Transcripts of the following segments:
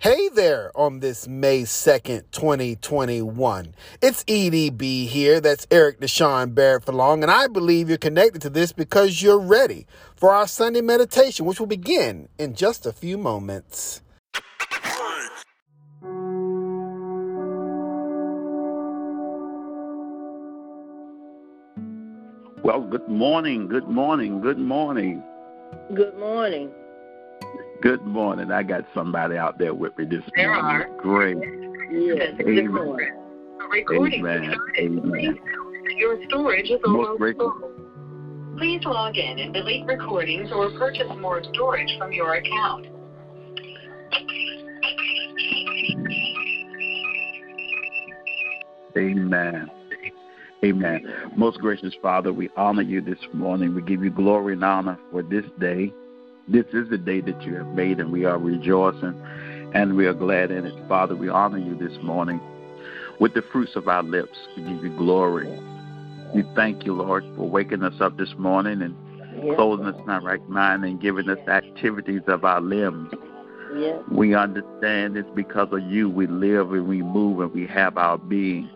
Hey there on this May 2nd, 2021. It's EDB here. That's Eric Deshaun Barrett for long. And I believe you're connected to this because you're ready for our Sunday meditation, which will begin in just a few moments. Well, good morning, good morning, good morning. Good morning. Good morning. I got somebody out there with me this there morning. Are. Great. Yes. Amen. Recording Amen. Amen. Your storage is Most almost full. Please log in and delete recordings or purchase more storage from your account. Amen. Amen. Most gracious Father, we honor you this morning. We give you glory and honor for this day. This is the day that you have made, and we are rejoicing and we are glad in it. Father, we honor you this morning with the fruits of our lips. We give you glory. We thank you, Lord, for waking us up this morning and clothing us in our right mind and giving us activities of our limbs. Yes. We understand it's because of you we live and we move and we have our being.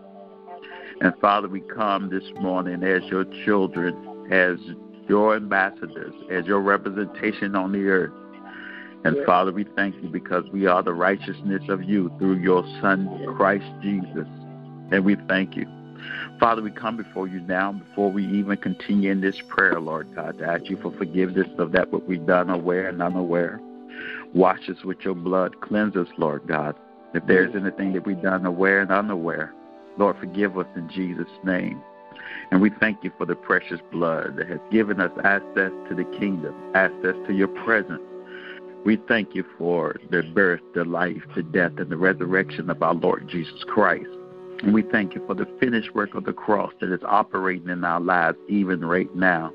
And Father, we come this morning as your children, as your ambassadors, as your representation on the earth. And. Father, we thank you because we are the righteousness of you through your Son, Christ Jesus. And we thank you. Father, we come before you now, before we even continue in this prayer, Lord God, to ask you for forgiveness of that what we've done aware and unaware. Wash us with your blood. Cleanse us, Lord God. If there's anything that we've done aware and unaware, Lord, forgive us in Jesus' name. And we thank you for the precious blood that has given us access to the kingdom, access to your presence. We thank you for the birth, the life, the death, and the resurrection of our Lord Jesus Christ. And we thank you for the finished work of the cross that is operating in our lives even right now.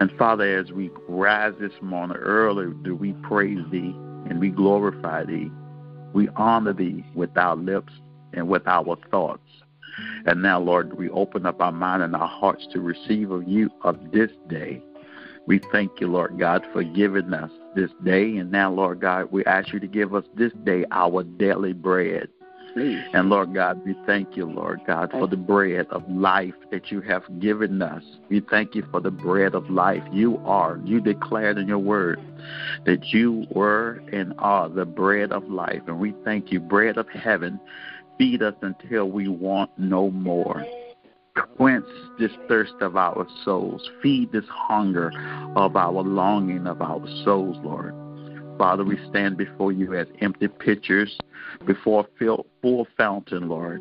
And Father, as we rise this morning early, do we praise thee and we glorify thee. We honor thee with our lips and with our thoughts. And now, Lord, we open up our mind and our hearts to receive of you of this day. We thank you, Lord God, for giving us this day. And now, Lord God, we ask you to give us this day our daily bread. And Lord God, we thank you, Lord God, for the bread of life that you have given us. We thank you for the bread of life. You are, you declared in your word that you were and are the bread of life. And we thank you, bread of heaven, feed us until we want no more. Quench this thirst of our souls. Feed this hunger of our longing of our souls, Lord. Father, we stand before you as empty pitchers before a full fountain, Lord.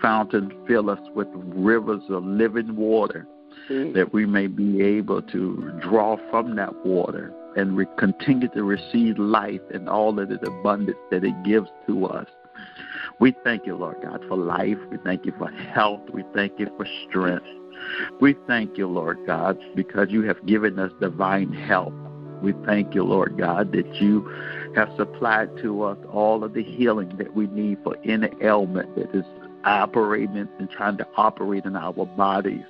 Fountain, fill us with rivers of living water mm-hmm. that we may be able to draw from that water and we continue to receive life and all of the abundance that it gives to us. We thank you, Lord God, for life. We thank you for health. We thank you for strength. We thank you, Lord God, because you have given us divine health. We thank you, Lord God, that you have supplied to us all of the healing that we need for any ailment that is operating and trying to operate in our bodies.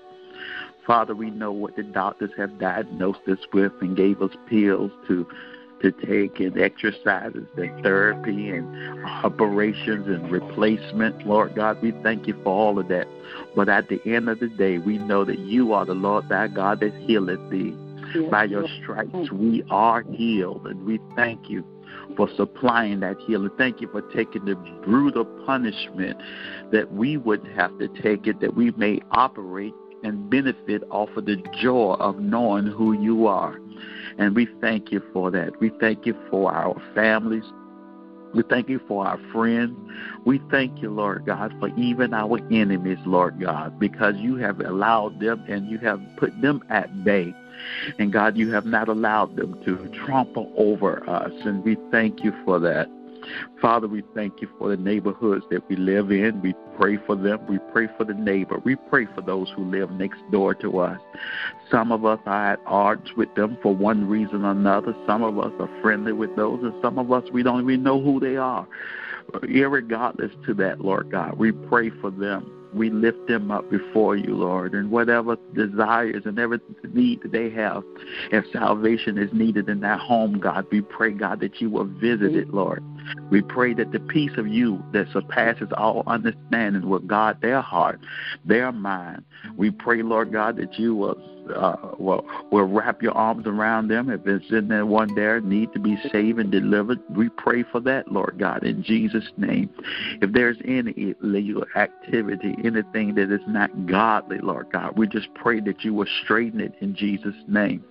Father, we know what the doctors have diagnosed us with and gave us pills to to take and exercises and therapy and operations and replacement. Lord God, we thank you for all of that. But at the end of the day, we know that you are the Lord thy God that healeth thee. By your stripes, we are healed, and we thank you for supplying that healing. Thank you for taking the brutal punishment that we would have to take it, that we may operate and benefit off of the joy of knowing who you are. And we thank you for that. We thank you for our families. We thank you for our friends. We thank you, Lord God, for even our enemies, Lord God, because you have allowed them and you have put them at bay. And God, you have not allowed them to trample over us. And we thank you for that. Father, we thank you for the neighborhoods that we live in. We pray for them. We pray for the neighbor. We pray for those who live next door to us. Some of us are at odds with them for one reason or another. Some of us are friendly with those, and some of us we don't even know who they are. Irregardless to that, Lord God, we pray for them. We lift them up before you, Lord, and whatever desires and every need that they have, if salvation is needed in that home, God, we pray, God, that you will visit it, Lord. We pray that the peace of you that surpasses all understanding will guard their heart, their mind. We pray, Lord God, that you will uh, will, will wrap your arms around them. If it's in there one there need to be saved and delivered, we pray for that, Lord God, in Jesus' name. If there's any illegal activity, anything that is not godly, Lord God, we just pray that you will straighten it in Jesus' name.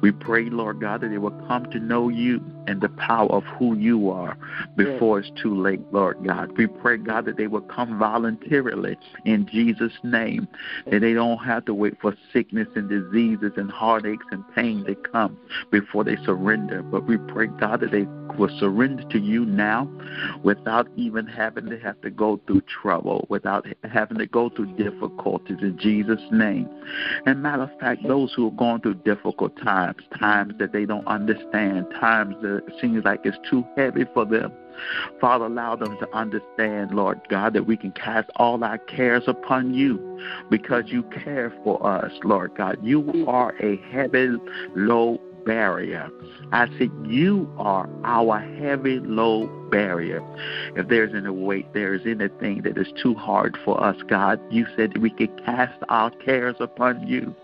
We pray, Lord God, that they will come to know you and the power of who you are before it's too late, Lord God. We pray, God, that they will come voluntarily in Jesus' name, that they don't have to wait for sickness and diseases and heartaches and pain to come before they surrender. But we pray, God, that they will surrender to you now without even having to have to go through trouble, without having to go through difficulties in Jesus' name. And matter of fact, those who are going through difficult times, times that they don't understand, times that seems like it's too heavy for them, Father, allow them to understand, Lord God, that we can cast all our cares upon you because you care for us, Lord God. You are a heavy low barrier. I said, You are our heavy low barrier. If there's any weight, there's anything that is too hard for us, God, you said we could cast our cares upon you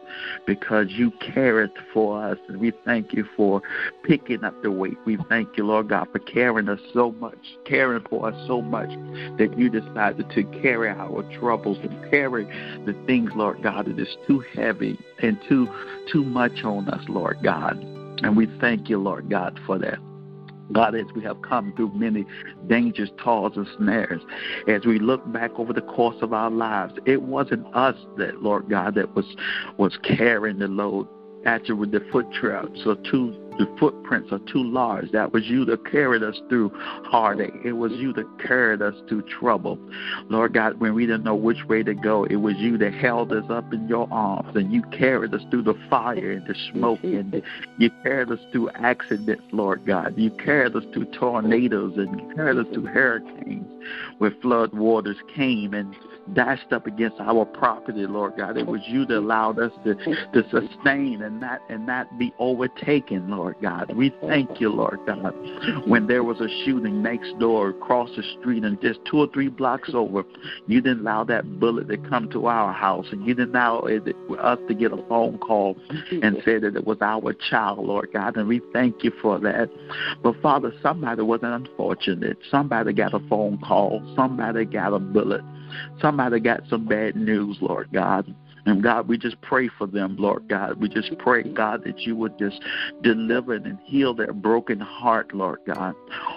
because you care it for us. And we thank you for picking up the weight. We thank you, Lord God, for caring us so much, caring for us so much that you decided to carry our troubles and carry the things, Lord God, that is too heavy and too too much on us, Lord God. And we thank you, Lord God, for that. God, as we have come through many dangers, toils, and snares, as we look back over the course of our lives, it wasn't us that, Lord God, that was was carrying the load. Actually, with the foot traps or two the footprints are too large. That was you that carried us through heartache. It was you that carried us through trouble. Lord God, when we didn't know which way to go, it was you that held us up in your arms and you carried us through the fire and the smoke and you carried us through accidents, Lord God. You carried us through tornadoes and you carried us through hurricanes where flood waters came and dashed up against our property, Lord God. It was you that allowed us to, to sustain and not and not be overtaken, Lord God. We thank you, Lord God. When there was a shooting next door across the street and just two or three blocks over, you didn't allow that bullet to come to our house and you didn't allow it, us to get a phone call and say that it was our child, Lord God. And we thank you for that. But Father, somebody wasn't unfortunate. Somebody got a phone call. Somebody got a bullet. Somebody got some bad news, Lord God. And God, we just pray for them, Lord God. We just pray, God, that you would just deliver and heal their broken heart, Lord God.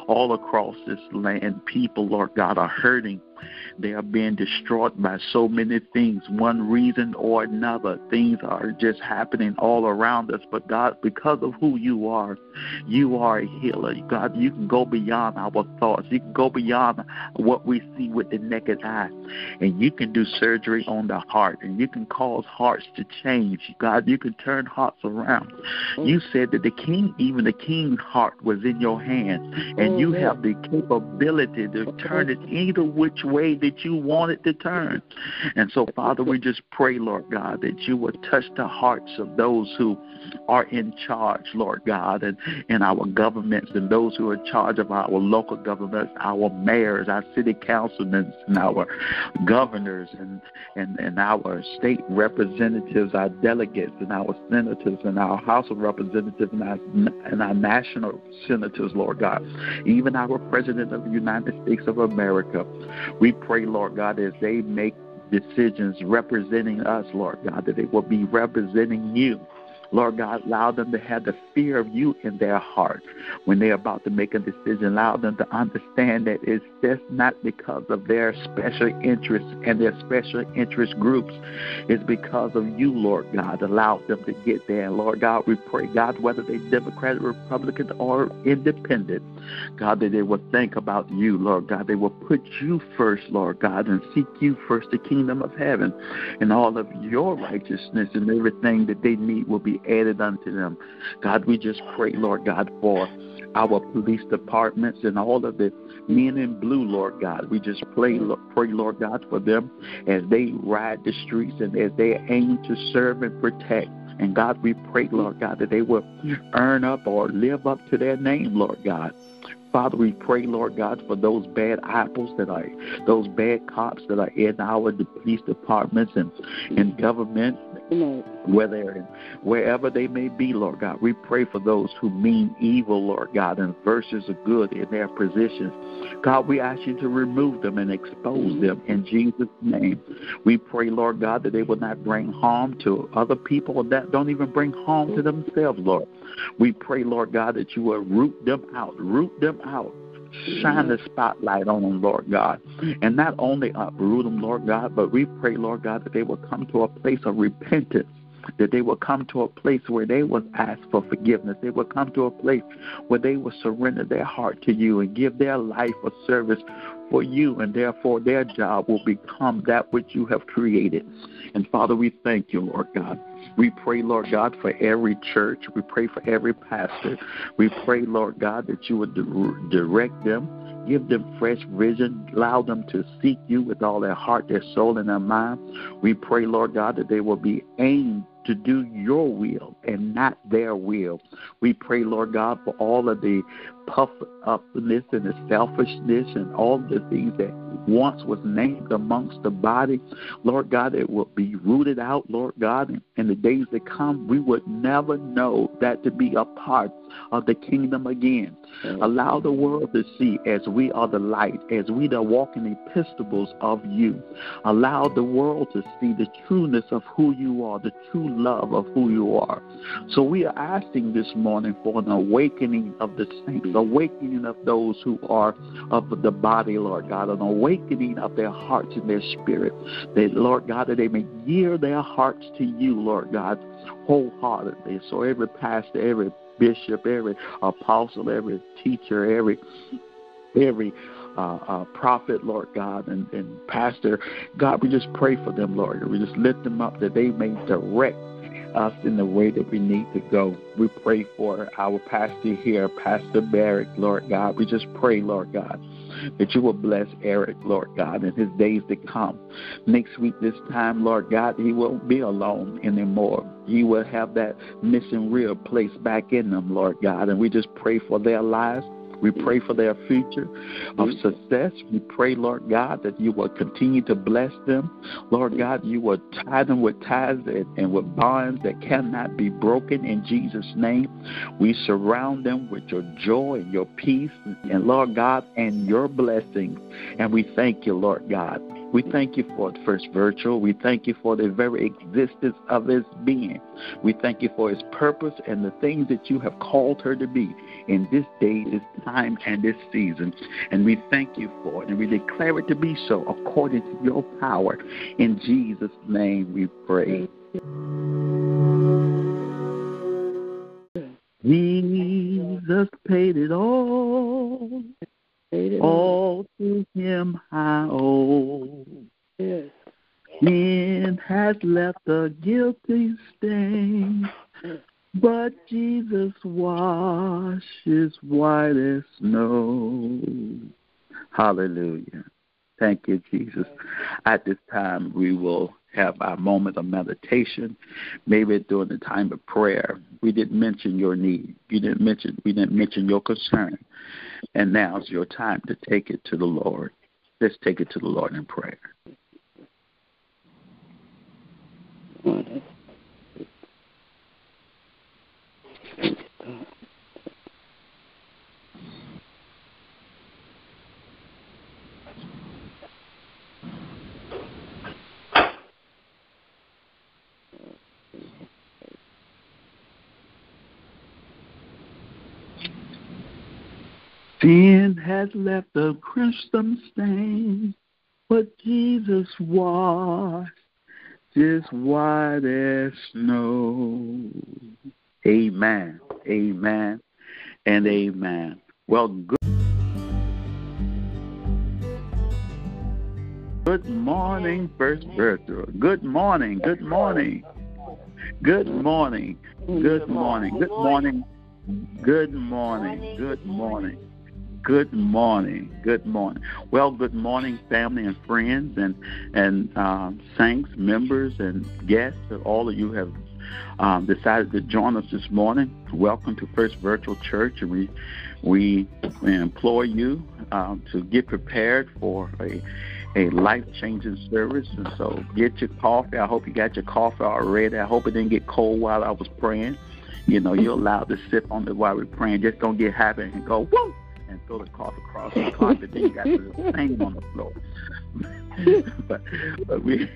All across this land, people, Lord God, are hurting they are being destroyed by so many things, one reason or another. Things are just happening all around us. But God, because of who you are, you are a healer. God, you can go beyond our thoughts. You can go beyond what we see with the naked eye. And you can do surgery on the heart. And you can cause hearts to change. God, you can turn hearts around. You said that the king, even the king's heart was in your hands. And you have the capability to turn it either which way that you want it to turn. And so, Father, we just pray, Lord God, that you would touch the hearts of those who are in charge, Lord God, and in our governments and those who are in charge of our local governments, our mayors, our city councilmen, and our governors, and, and, and our state representatives, our delegates, and our senators, and our House of Representatives, and our, and our national senators, Lord God, even our President of the United States of America. We pray, Lord God, as they make decisions representing us, Lord God, that they will be representing you. Lord God, allow them to have the fear of you in their hearts when they're about to make a decision. Allow them to understand that it's just not because of their special interests and their special interest groups. It's because of you, Lord God. Allow them to get there. And Lord God, we pray, God, whether they're Democrat, Republican, or independent, God, that they will think about you, Lord God. They will put you first, Lord God, and seek you first, the kingdom of heaven. And all of your righteousness and everything that they need will be added unto them. God, we just pray, Lord God, for our police departments and all of the men in blue, Lord God. We just pray, pray, Lord God, for them as they ride the streets and as they aim to serve and protect. And God, we pray, Lord God, that they will earn up or live up to their name, Lord God. Father, we pray, Lord God, for those bad apples that are, those bad cops that are in our police departments and in government, whether wherever they may be, Lord God. We pray for those who mean evil, Lord God, and verses of good in their positions. God, we ask you to remove them and expose them in Jesus' name. We pray, Lord God, that they will not bring harm to other people that don't even bring harm to themselves, Lord. We pray, Lord God, that you will root them out, root them out. Shine the spotlight on them, Lord God. And not only uproot them, Lord God, but we pray, Lord God, that they will come to a place of repentance that they will come to a place where they will ask for forgiveness. They will come to a place where they will surrender their heart to you and give their life a service for you, and therefore their job will become that which you have created. And Father, we thank you, Lord God. We pray, Lord God, for every church. We pray for every pastor. We pray, Lord God, that you would direct them, give them fresh vision, allow them to seek you with all their heart, their soul, and their mind. We pray, Lord God, that they will be aimed to do your will and not their will. We pray, Lord God, for all of the puff upness and the selfishness and all the things that once was named amongst the body. Lord God, it will be rooted out, Lord God, and in the days that come, we would never know that to be a part of the kingdom again. Allow the world to see as we are the light, as we are the walking epistles of you. Allow the world to see the trueness of who you are, the true love of who you are. So we are asking this morning for an awakening of the saints, awakening of those who are of the body, Lord God, an awakening of their hearts and their spirit. That, Lord God, that they may yield their hearts to you, Lord God, wholeheartedly. So every pastor, every bishop, every apostle, every teacher, every every uh, uh, prophet, Lord God, and, and pastor, God, we just pray for them, Lord. We just lift them up that they may direct us in the way that we need to go. We pray for our pastor here, Pastor Barrett, Lord God. We just pray, Lord God, that you will bless Eric, Lord God, in his days to come. Next week, this time, Lord God, he won't be alone anymore. He will have that missing real place back in them, Lord God. And we just pray for their lives. We pray for their future of mm-hmm. success. We pray, Lord God, that you will continue to bless them. Lord God, you will tie them with ties and with bonds that cannot be broken in Jesus' name. We surround them with your joy and your peace, and Lord God, and your blessings. And we thank you, Lord God. We thank you for the First Virtual. We thank you for the very existence of his being. We thank you for his purpose and the things that you have called her to be in this day, this time, and this season. And we thank you for it. And we declare it to be so according to your power. In Jesus' name we pray. Jesus paid it all. All to him I owe. Yes. Sin has left a guilty stain, but Jesus washes white as snow. Hallelujah. Thank you, Jesus. At this time, we will have our moment of meditation, maybe during the time of prayer. We didn't mention your need. You didn't mention we didn't mention your concern. And now's your time to take it to the Lord. Let's take it to the Lord in prayer. Sin has left a crimson stain, but Jesus washed just white as snow. Amen. Amen. And amen. Well, good. Good morning, First Virtual. Good morning. Good morning. Good morning. Good morning. Good morning. Good morning. Good morning. Good morning. Good morning. Well, good morning, family and friends and and um, saints, members and guests. All of you have um, decided to join us this morning, welcome to First Virtual Church. And we, we implore you um, to get prepared for a, a life changing service. And so get your coffee. I hope you got your coffee already. I hope it didn't get cold while I was praying. You know, you're allowed to sip on it while we're praying. Just don't get happy and go, whoa! And throw the cloth across the carpet. then you got the stain on the floor. but but we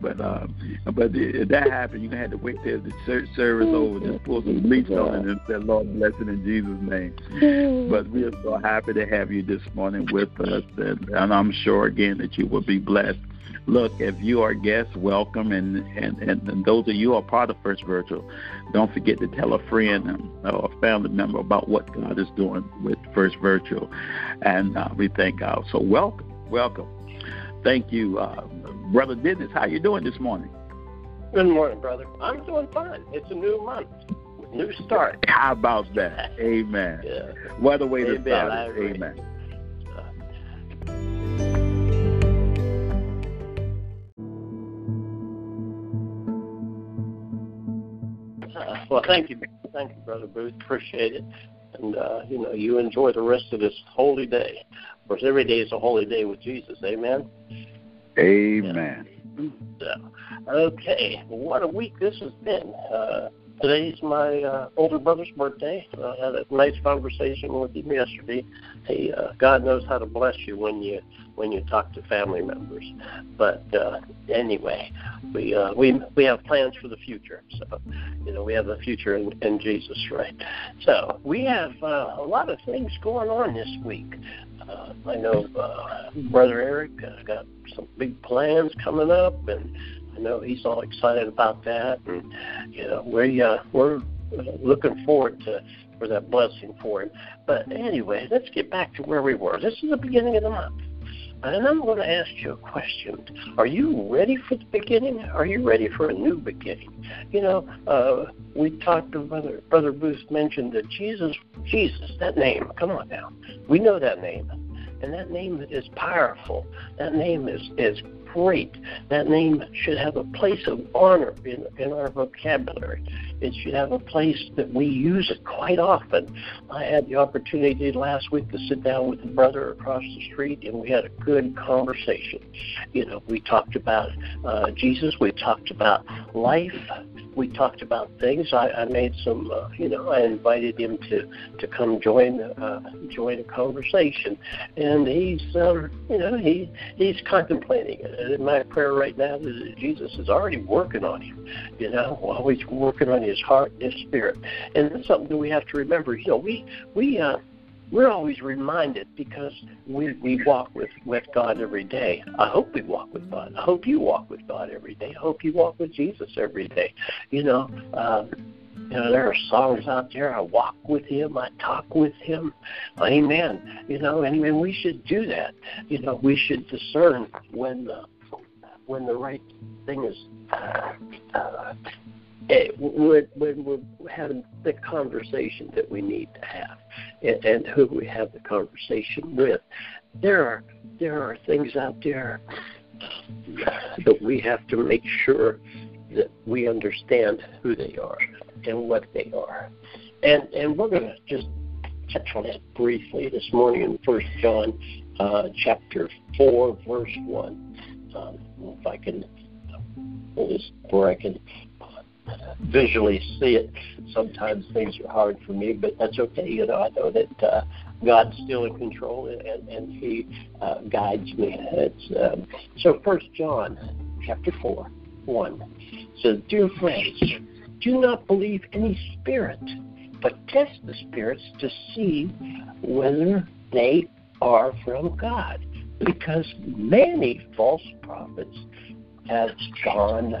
but um but if that happened, you had to wait till the church service over, just pull some bleach on it and say, Lord bless it in Jesus' name. But we are so happy to have you this morning with us, and, and I'm sure again that you will be blessed look, if you are guests, welcome, and, and, and, those of you who are part of First Virtual, don't forget to tell a friend or a family member about what God is doing with First Virtual, and uh, we thank God. So welcome, welcome. Thank you, uh, Brother Dennis. How you doing this morning? Good morning, brother. I'm doing fine. It's a new month, new start. How about that? Amen. Yeah. What a way Amen. to start. Amen. Well, thank you, thank you, brother Booth. Appreciate it, and uh, you know, you enjoy the rest of this holy day. Of course, every day is a holy day with Jesus. Amen. Amen. Yeah. So, okay, what a week this has been. Uh, Today's my uh, older brother's birthday. I had a nice conversation with him yesterday. Hey, uh, God knows how to bless you when you when you talk to family members. But uh, anyway, we uh, we we have plans for the future. So, you know, we have the future in, in Jesus, right? So we have uh, a lot of things going on this week. Uh, I know uh, Brother Eric uh, got some big plans coming up, and I know he's all excited about that, and you know we uh, we're looking forward to for that blessing for him. But anyway, let's get back to where we were. This is the beginning of the month. And I'm going to ask you a question. Are you ready for the beginning? Are you ready for a new beginning? You know, uh, we talked to Brother, Brother Booth mentioned that Jesus, Jesus, that name, come on now. We know that name. And that name is powerful. That name is, is great. That name should have a place of honor in, in our vocabulary. It should have a place that we use it quite often. I had the opportunity last week to sit down with a brother across the street, and we had a good conversation. You know, we talked about uh, Jesus, we talked about life, we talked about things. I, I made some, uh, you know, I invited him to to come join uh, join a conversation, and he's, um, you know, he he's contemplating it. And my prayer right now is that Jesus is already working on him, you know, while he's working on his heart and his spirit. And that's something that we have to remember. You know, we we uh, we're always reminded because we we walk with with God every day. I hope we walk with God. I hope you walk with God every day. I hope you walk with Jesus every day. You know. Um, you know, there are songs out there. I walk with Him. I talk with Him. Amen. You know, and, and we should do that. You know, we should discern when the when the right thing is uh, uh, when, when we're having the conversation that we need to have and, and who we have the conversation with. There are there are things out there that we have to make sure that we understand who they are and what they are. And and we're going to just touch on that briefly this morning in First John uh, chapter four, verse one. Um, if I can pull this where I can visually see it. Sometimes things are hard for me, but that's okay. You know, I know that uh, God's still in control and, and He uh, guides me. It's, um, so, First John chapter four, one says, "Dear friends, do not believe any spirit, but test the spirits to see whether they are from God, because many false prophets have gone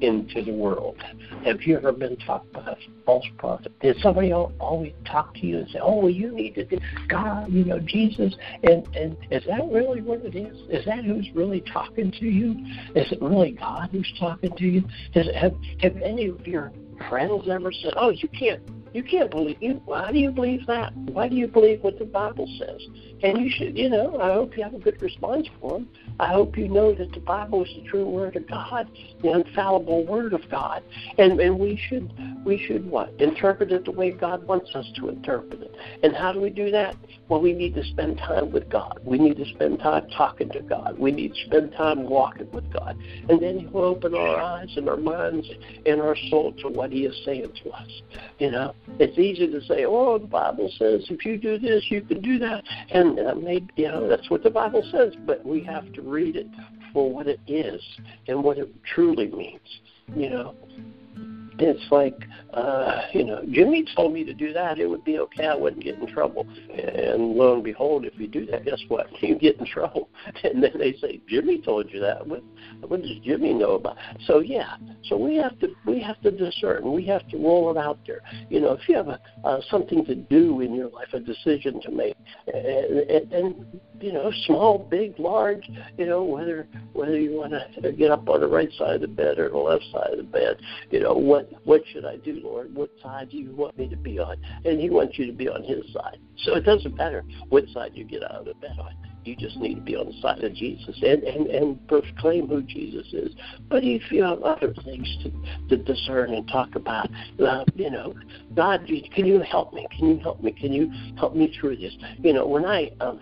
into the world. Have you ever been taught by a false prophet? Did somebody always talk to you and say, "Oh, well, you need to God, you know, Jesus"? And and is that really what it is? Is that who's really talking to you? Is it really God who's talking to you? Has have have any of your friends ever said, "Oh, you can't You can't believe. You, why do you believe that? Why do you believe what the Bible says? And you should, you know, I hope you have a good response for them. I hope you know that the Bible is the true Word of God, the infallible Word of God, and and we should we should what interpret it the way God wants us to interpret it. And how do we do that? Well, we need to spend time with God. We need to spend time talking to God. We need to spend time walking with God, and then He'll open our eyes and our minds and our soul to what He is saying to us. You know, it's easy to say, "Oh, the Bible says if you do this, you can do that," and uh, maybe you know that's what the Bible says. But we have to read it for what it is and what it truly means. You know, it's like, uh, you know, Jimmy told me to do that. It would be okay. I wouldn't get in trouble. And lo and behold, if you do that, guess what? You get in trouble. And then they say, Jimmy told you that. What, what does Jimmy know about? So yeah. So we have to we have to discern. We have to roll it out there. You know, if you have a, uh, something to do in your life, a decision to make, and, and, and you know, small, big, large, you know, whether whether you want to get up on the right side of the bed or the left side of the bed, you know, what what should I do, Lord? What side do you want me to be on? And He wants you to be on His side. So it doesn't matter what side you get out of the bed on. You just need to be on the side of Jesus and, and, and proclaim who Jesus is. But if you have other things to, to discern and talk about, uh, you know, God, can you help me? Can you help me? Can you help me through this? You know, when I um,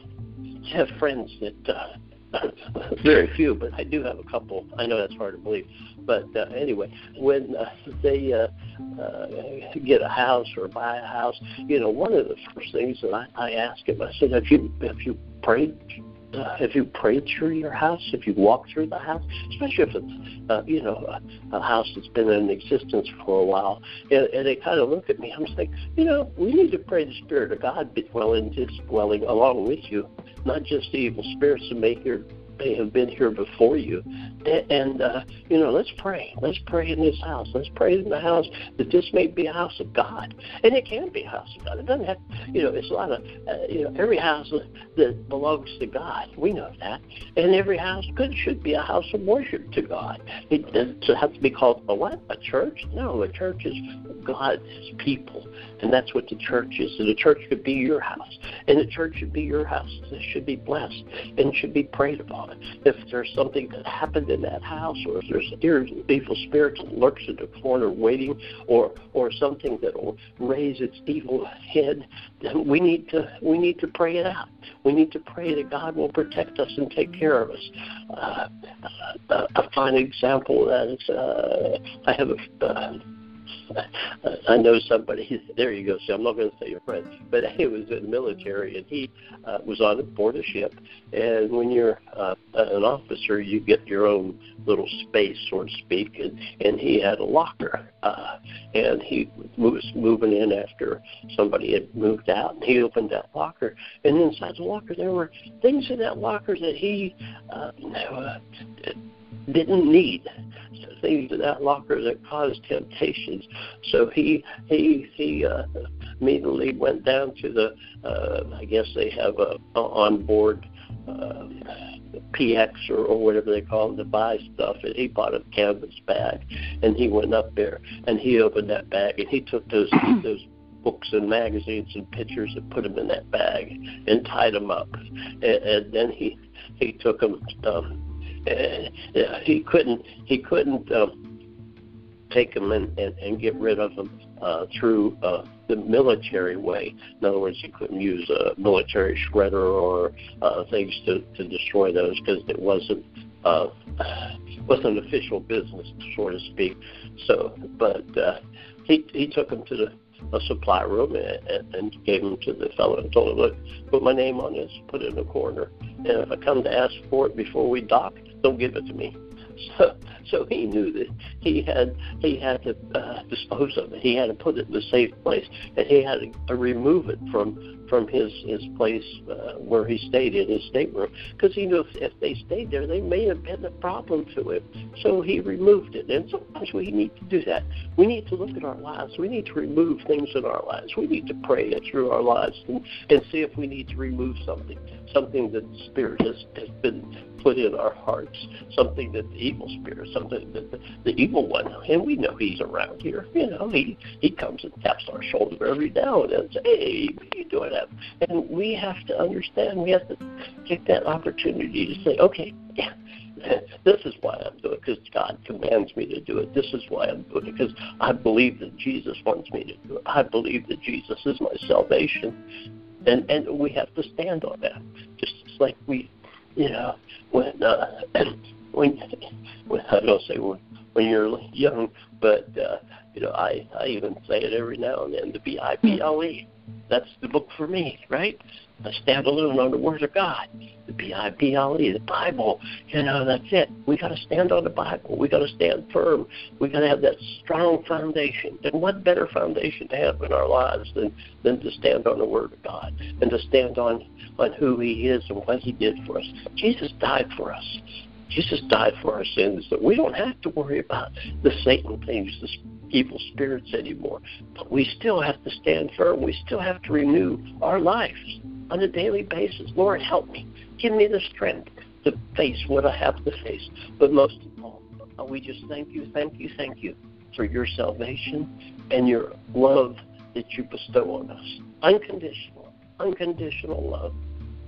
have friends that uh, very few, but I do have a couple. I know that's hard to believe, but uh, anyway, when uh, they uh, uh, get a house or buy a house, you know, one of the first things that I, I ask them, I said, "Have you have you prayed uh, if you pray through your house, if you walk through the house, especially if it's uh, you know a, a house that's been in existence for a while, and, and they kind of look at me. I'm saying, you know, we need to pray the Spirit of God be dwelling, dwelling along with you, not just the evil spirits to make your may have been here before you. And, uh, you know, let's pray. Let's pray in this house. Let's pray in the house that this may be a house of God. And it can be a house of God. It doesn't have, you know, it's a lot of, uh, you know, every house that belongs to God. We know that. And every house could should be a house of worship to God. It doesn't have to be called a what? A church? No, a church is God's people. And that's what the church is. And the church could be your house. And the church should be your house. It should be blessed and should be prayed upon. If there's something that happened in that house, or if there's evil spirits that lurks in the corner waiting, or or something that will raise its evil head, then we need to we need to pray it out. We need to pray that God will protect us and take care of us. Uh, uh, a fine example of that is uh, I have a uh, I know somebody. There you go. See, I'm not going to say your friend, but he was in the military, and he uh, was on board a ship. And when you're uh, an officer, you get your own little space, so to speak. And and he had a locker, uh, and he was moving in after somebody had moved out. And he opened that locker, and inside the locker there were things in that locker that he uh, didn't need things in that locker that caused temptations. So he he he uh, immediately went down to the uh, I guess they have a, a on board uh, PX or, or whatever they call it to buy stuff, and he bought a canvas bag, and he went up there and he opened that bag and he took those those books and magazines and pictures and put them in that bag and tied them up, and, and then he he took them. Um, he couldn't he couldn't um, take them and, and, and get rid of them uh, through uh, the military way. In other words, he couldn't use a military shredder or uh, things to, to destroy those because it wasn't uh, wasn't official business, so to speak. So, but uh, he he took them to the a supply room and, and gave them to the fellow and told him, look, put my name on this, put it in the corner, and if I come to ask for it before we dock, don't give it to me. So, so he knew that he had he had to uh, dispose of it. He had to put it in a safe place, and he had to remove it from from his his place uh, where he stayed in his stateroom because he knew if, if they stayed there, they may have been a problem to him. So he removed it. And sometimes we need to do that. We need to look at our lives. We need to remove things in our lives. We need to pray it through our lives and, and see if we need to remove something, something that the Spirit has, has been put in our hearts, something that the evil spirit, something that the, the evil one, and we know he's around here. You know, he he comes and taps our shoulder every now and then and says, "Hey, what are you doing that?" And we have to understand. We have to take that opportunity to say, "Okay, yeah." This is why I'm doing it because God commands me to do it. This is why I'm doing it because I believe that Jesus wants me to do it. I believe that Jesus is my salvation, and and we have to stand on that. Just like we you know, when uh, when when I don't say when when you're young, but uh, you know, I I even say it every now and then. The B I B L E. That's the book for me, right? I stand alone on the Word of God, the B I B L E, the Bible. You know, that's it. We got to stand on the Bible. We got to stand firm. We got to have that strong foundation. And what better foundation to have in our lives than than to stand on the Word of God and to stand on on who He is and what He did for us. Jesus died for us. Jesus died for our sins. That we don't have to worry about the Satan things, the evil spirits anymore. But we still have to stand firm. We still have to renew our lives on a daily basis. Lord, help me. Give me the strength to face what I have to face. But most of all, uh, we just thank you, thank you, thank you for your salvation and your love that you bestow on us. Unconditional, unconditional love.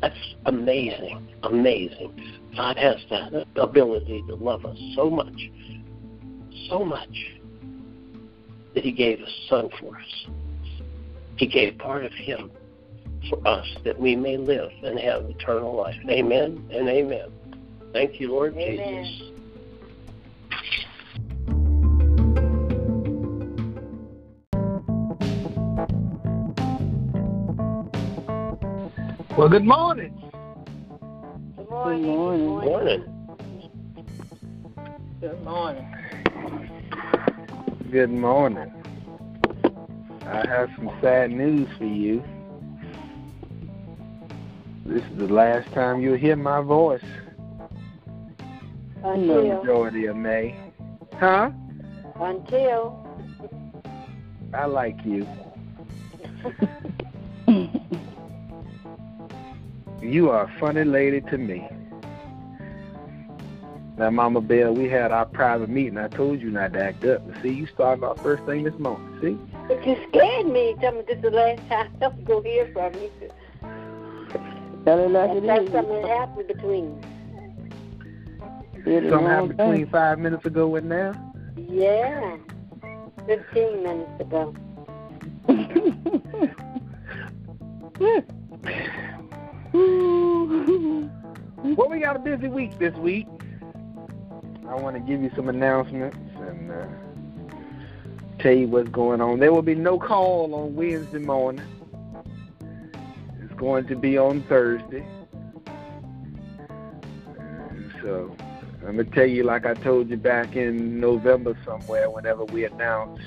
That's amazing, amazing. God has that ability to love us so much, so much, that He gave His Son for us. He gave part of Him for us that we may live and have eternal life. Amen and amen. Thank you, Lord Amen. Jesus. Well, good morning. Good morning. Good morning. Good morning. Good morning. I have some sad news for you. This is the last time you'll hear my voice for the majority of May. Huh? until, I like you. You are a funny lady to me. Now, Mama Bell, we had our private meeting. I told you not to act up. See, you started off first thing this morning. See? but you scared me. Tell me this is the last time I'm going to hear from you. Tell it like And it that's something happened between. Did Something happened between five minutes ago and now. Yeah. 15 minutes ago. Well, we got a busy week this week. I want to give you some announcements and uh, tell you what's going on. There will be no call on Wednesday morning. It's going to be on Thursday. So I'm to tell you, like I told you back in November somewhere, whenever we announced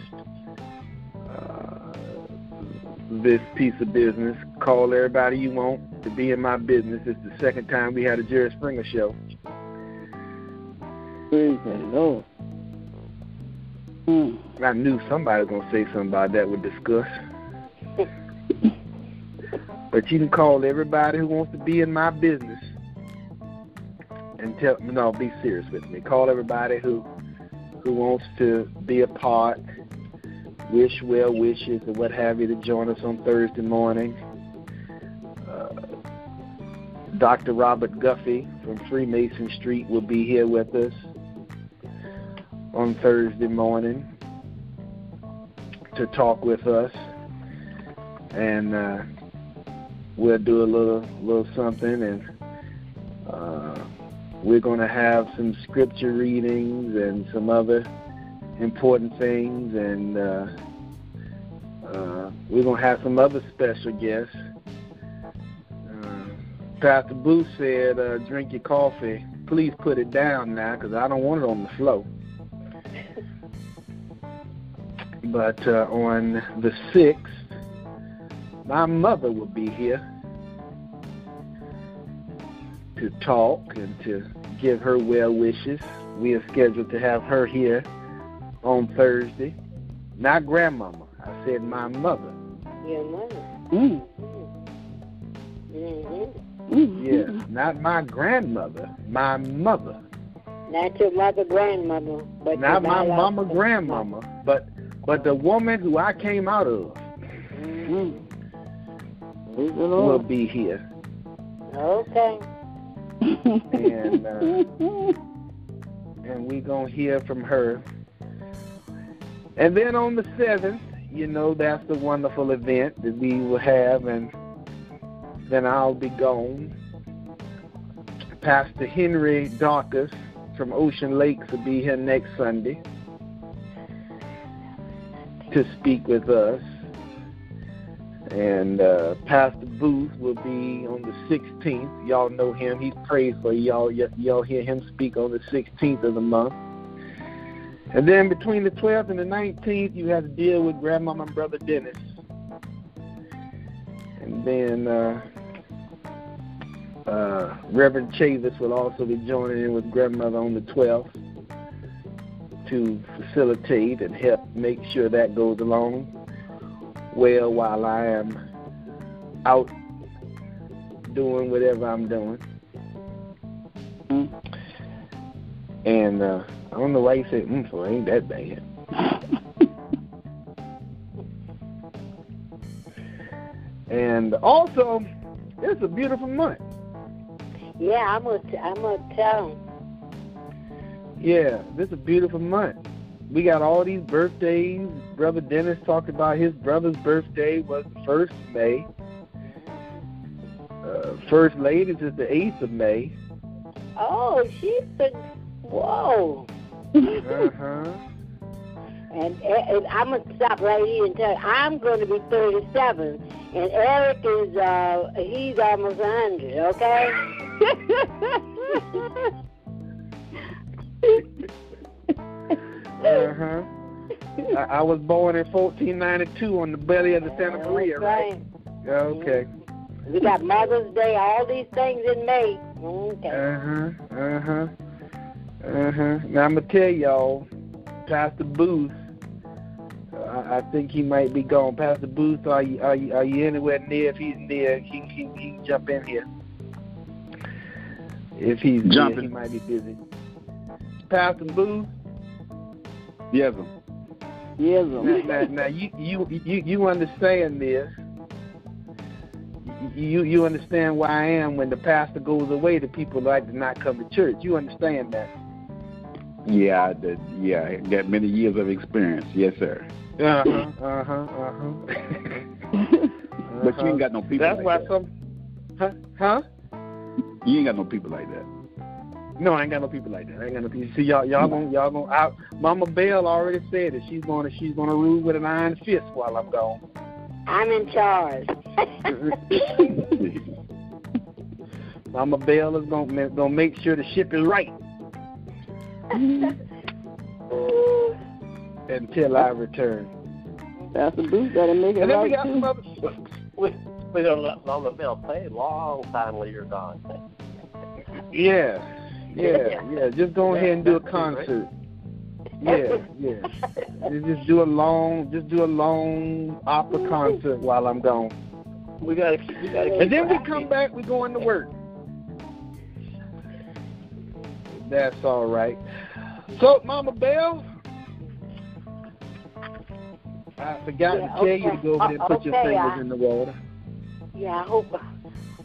this piece of business, call everybody you want to be in my business. It's the second time we had a Jerry Springer show. Praise the Lord. Mm. I knew somebody was gonna say something about that with discuss. but you can call everybody who wants to be in my business and tell no, be serious with me. Call everybody who who wants to be a part, wish well wishes or what have you to join us on Thursday morning. Uh, Dr. Robert Guffey from Freemason Street will be here with us on Thursday morning to talk with us, and uh, we'll do a little little something, and uh, we're going to have some scripture readings and some other important things, and uh, uh, we're to have some other special guests. Uh, Pastor Boo said, uh, "Drink your coffee. Please put it down now, because I don't want it on the floor." But uh, on the 6th, my mother will be here to talk and to give her well wishes. We are scheduled to have her here on Thursday. Not grandmama. I said my mother. Your mother. Mm. Mm-hmm. Mm. Yes, not my grandmother, my mother. Not your mother, grandmother, but Not my biological mama, grandmama, but but the woman who I came out of mm-hmm. will be here. Okay. And, uh, and we gonna hear from her. And then on the seventh, you know, that's the wonderful event that we will have, and then I'll be gone. Pastor Henry Dawkins from Ocean Lakes will be here next Sunday to speak with us. And uh, Pastor Booth will be on the 16th. Y'all know him. He prays for y'all. Y'all hear him speak on the 16th of the month. And then between the 12th and the 19th, you have to deal with Grandmama and Brother Dennis. And then uh, uh, Reverend Chavis will also be joining in with Grandmother on the 12th to facilitate and help make sure that goes along well while I am out doing whatever I'm doing. And uh, I don't know why you said mm for ain't that bad. And also, it's a beautiful month. Yeah, I'm gonna, t- I'm gonna tell him. Yeah, this is a beautiful month. We got all these birthdays. Brother Dennis talked about his brother's birthday was the first of May. Uh, first lady's is the eighth of May. Oh, she's the whoa. Uh huh. And, and I'm gonna stop right here and tell you, I'm going to be 37, and Eric is uh he's almost 100. Okay. Uh huh. I, I was born in 1492 on the belly of the Santa Maria, right? Right. Okay. We got Mother's Day, all these things in May. Okay. Uh huh. Uh huh. Uh. Now I'm gonna tell y'all, Pastor Booth. I, I think he might be gone. Pastor Booth, are you are you, are you anywhere near? If he's near, he, he, he can jump in here. If he's jumping, near, he might be busy. Pastor Booth. Yes, sir. yes, Now, sir. now, now you, you you you understand this. You you understand why I am when the pastor goes away. The people like to not come to church. You understand that? Yeah, I did. Yeah, I got many years of experience. Yes, sir. Uh huh. Uh huh. Uh huh. But you ain't got no people That's like why that. some. Huh? Huh? You ain't got no people like that. No, I ain't got no people like that. I ain't got no people. See y'all, y'all gonna, y'all gonna. Out. Mama Bell already said that she's gonna, she's gonna rule with an iron fist while I'm gone. I'm in charge. Mama Bell is gonna, gonna make sure the ship is right until I return. Pastor Booth got to make it And then we got too. some other. We we don't let Mama Bell play a long time while you're gone. Yeah, yeah, yeah. Just go ahead and do a concert. Yeah, yeah. Just- Just do a long, just do a long opera concert while I'm gone. We gotta we gotta keep And then we come back, we go into work. That's all right. So, Mama Bell, I forgot Yeah, to tell you to go over there and put your Okay, fingers I- in the water. yeah, I hope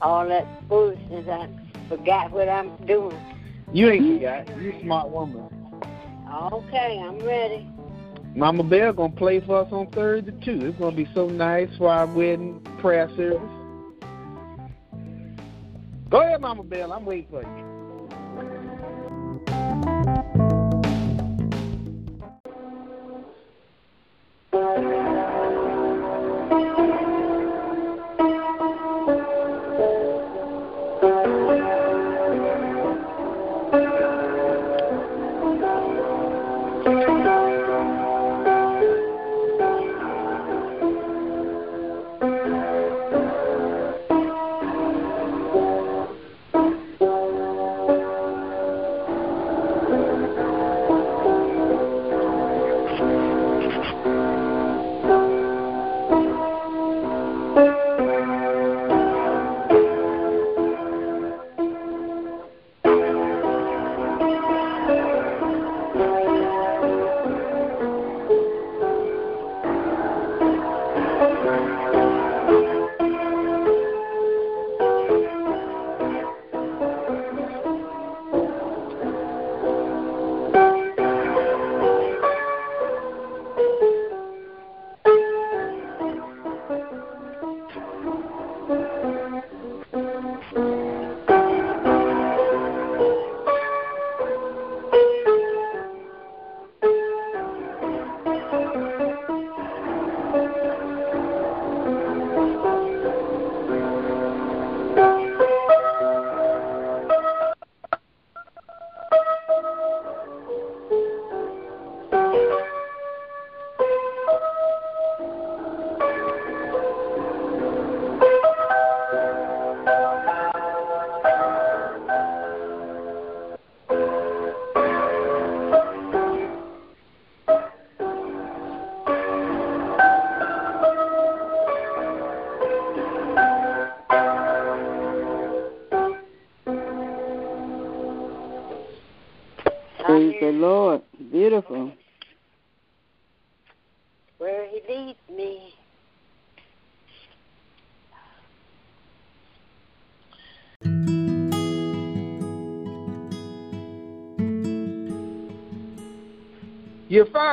all that foolishness I forgot what I'm doing. You ain't forgot. You a smart woman. Okay, I'm ready. Mama Bell gonna play for us on Thursday too. It's gonna be so nice for our wedding prayer service. Go ahead, Mama Bell. I'm waiting for you.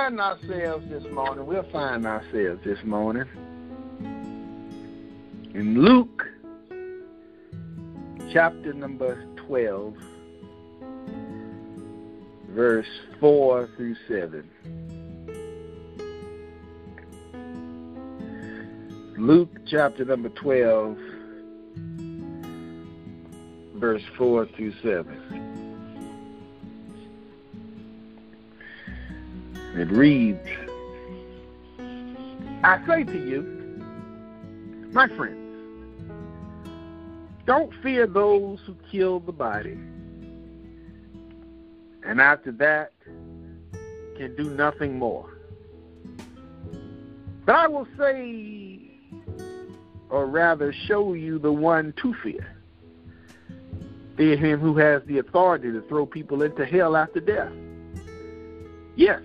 Find ourselves this morning, we'll find ourselves this morning in Luke chapter number 12, verse 4 through 7. Luke chapter number 12, verse 4 through 7. It reads, I say to you, my friends, don't fear those who kill the body, and after that can do nothing more. But I will say, or rather show you the one to fear. Fear him who has the authority to throw people into hell after death. Yes,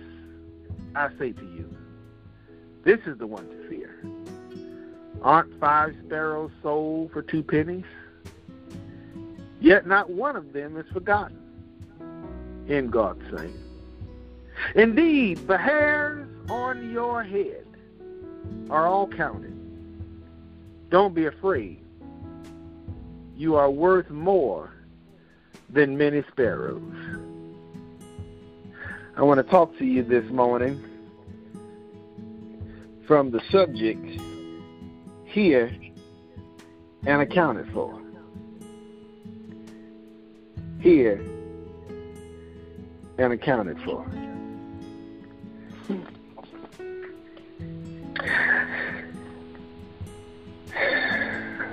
I say to you, this is the one to fear. Aren't five sparrows sold for two pennies? Yet not one of them is forgotten in God's sight. Indeed, the hairs on your head are all counted. Don't be afraid. You are worth more than many sparrows. I want to talk to you this morning from the subject here and accounted for. Here and accounted for.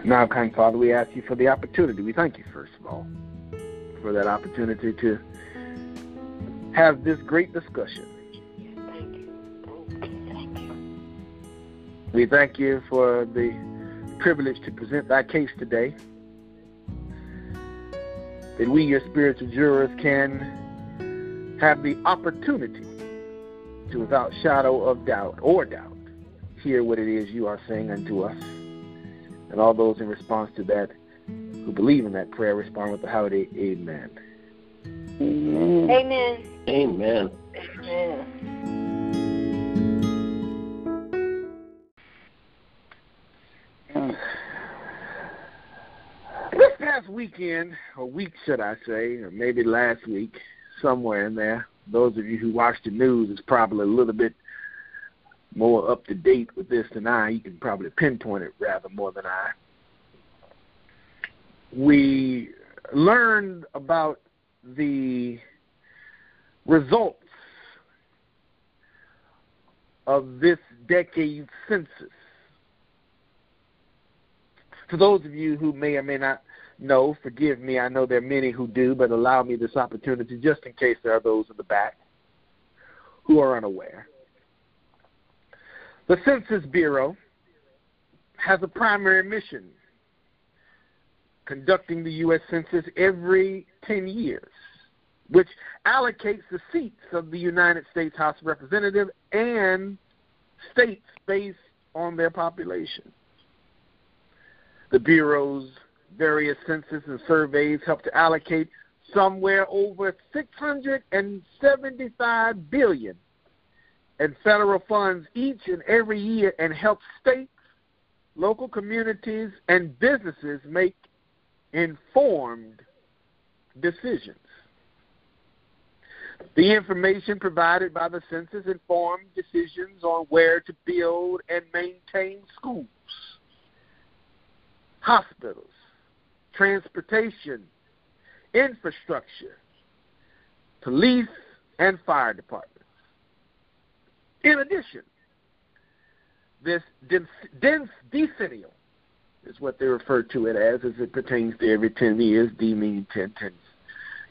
Now, kind Father, we ask you for the opportunity. We thank you, first of all, for that opportunity to have this great discussion. We thank you for the privilege to present thy case today. That we, your spiritual jurors, can have the opportunity to, without shadow of doubt or doubt, hear what it is you are saying unto us. And all those in response to that who believe in that prayer respond with the howdy, Amen. Amen. Amen. Amen. Amen. This past weekend, or week should I say, or maybe last week, somewhere in there, those of you who watch the news is probably a little bit more up to date with this than I. You can probably pinpoint it rather more than I. We learned about the results of this decade's census. For those of you who may or may not know, forgive me, I know there are many who do, but allow me this opportunity just in case there are those in the back who are unaware. The Census Bureau has a primary mission conducting the U.S. Census every 10 years, which allocates the seats of the United States House of Representatives and states based on their population. The Bureau's various census and surveys help to allocate somewhere over 675 billion in federal funds each and every year and help states, local communities, and businesses make informed decisions. The information provided by the census informed decisions on where to build and maintain schools, hospitals, transportation, infrastructure, police, and fire departments. In addition, this dense decennial is what they refer to it as, as it pertains to every 10 years, D meaning 10 tenths.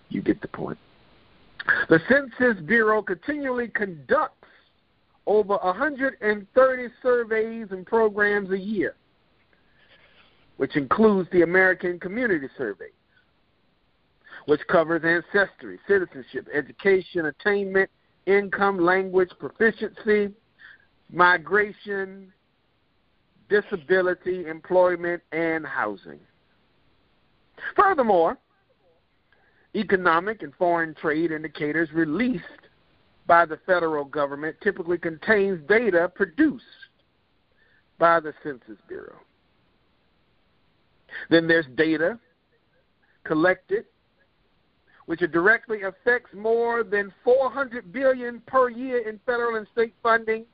You get the point. The Census Bureau continually conducts over 130 surveys and programs a year, which includes the American Community Survey. which covers ancestry, citizenship, education, attainment, income, language, proficiency, migration, disability, employment, and housing. Furthermore, economic and foreign trade indicators released by the federal government typically contains data produced by the Census Bureau. Then there's data collected which directly affects more than 400 billion per year in federal and state funding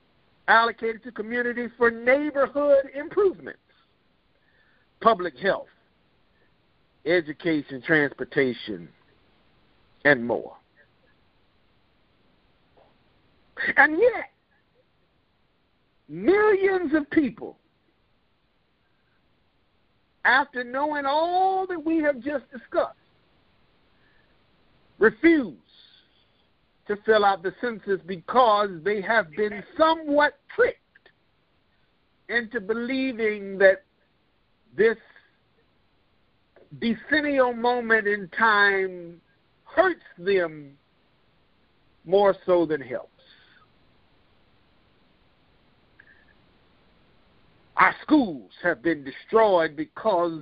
allocated to communities for neighborhood improvements, public health, education, transportation, and more. And yet, millions of people, after knowing all that we have just discussed, refuse to fill out the census because they have been somewhat tricked into believing that this decennial moment in time hurts them more so than helps. Our schools have been destroyed because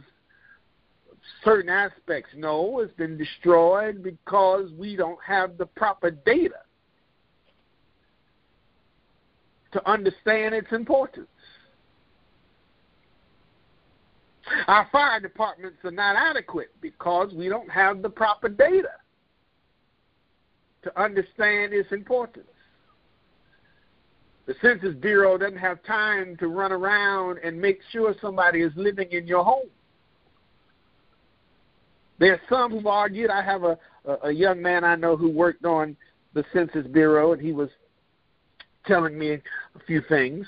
certain aspects. No, it's been destroyed because we don't have the proper data to understand its importance. Our fire departments are not adequate because we don't have the proper data to understand its importance. The Census Bureau doesn't have time to run around and make sure somebody is living in your home. There are some who've argued. I have a, a young man I know who worked on the Census Bureau, and he was telling me a few things.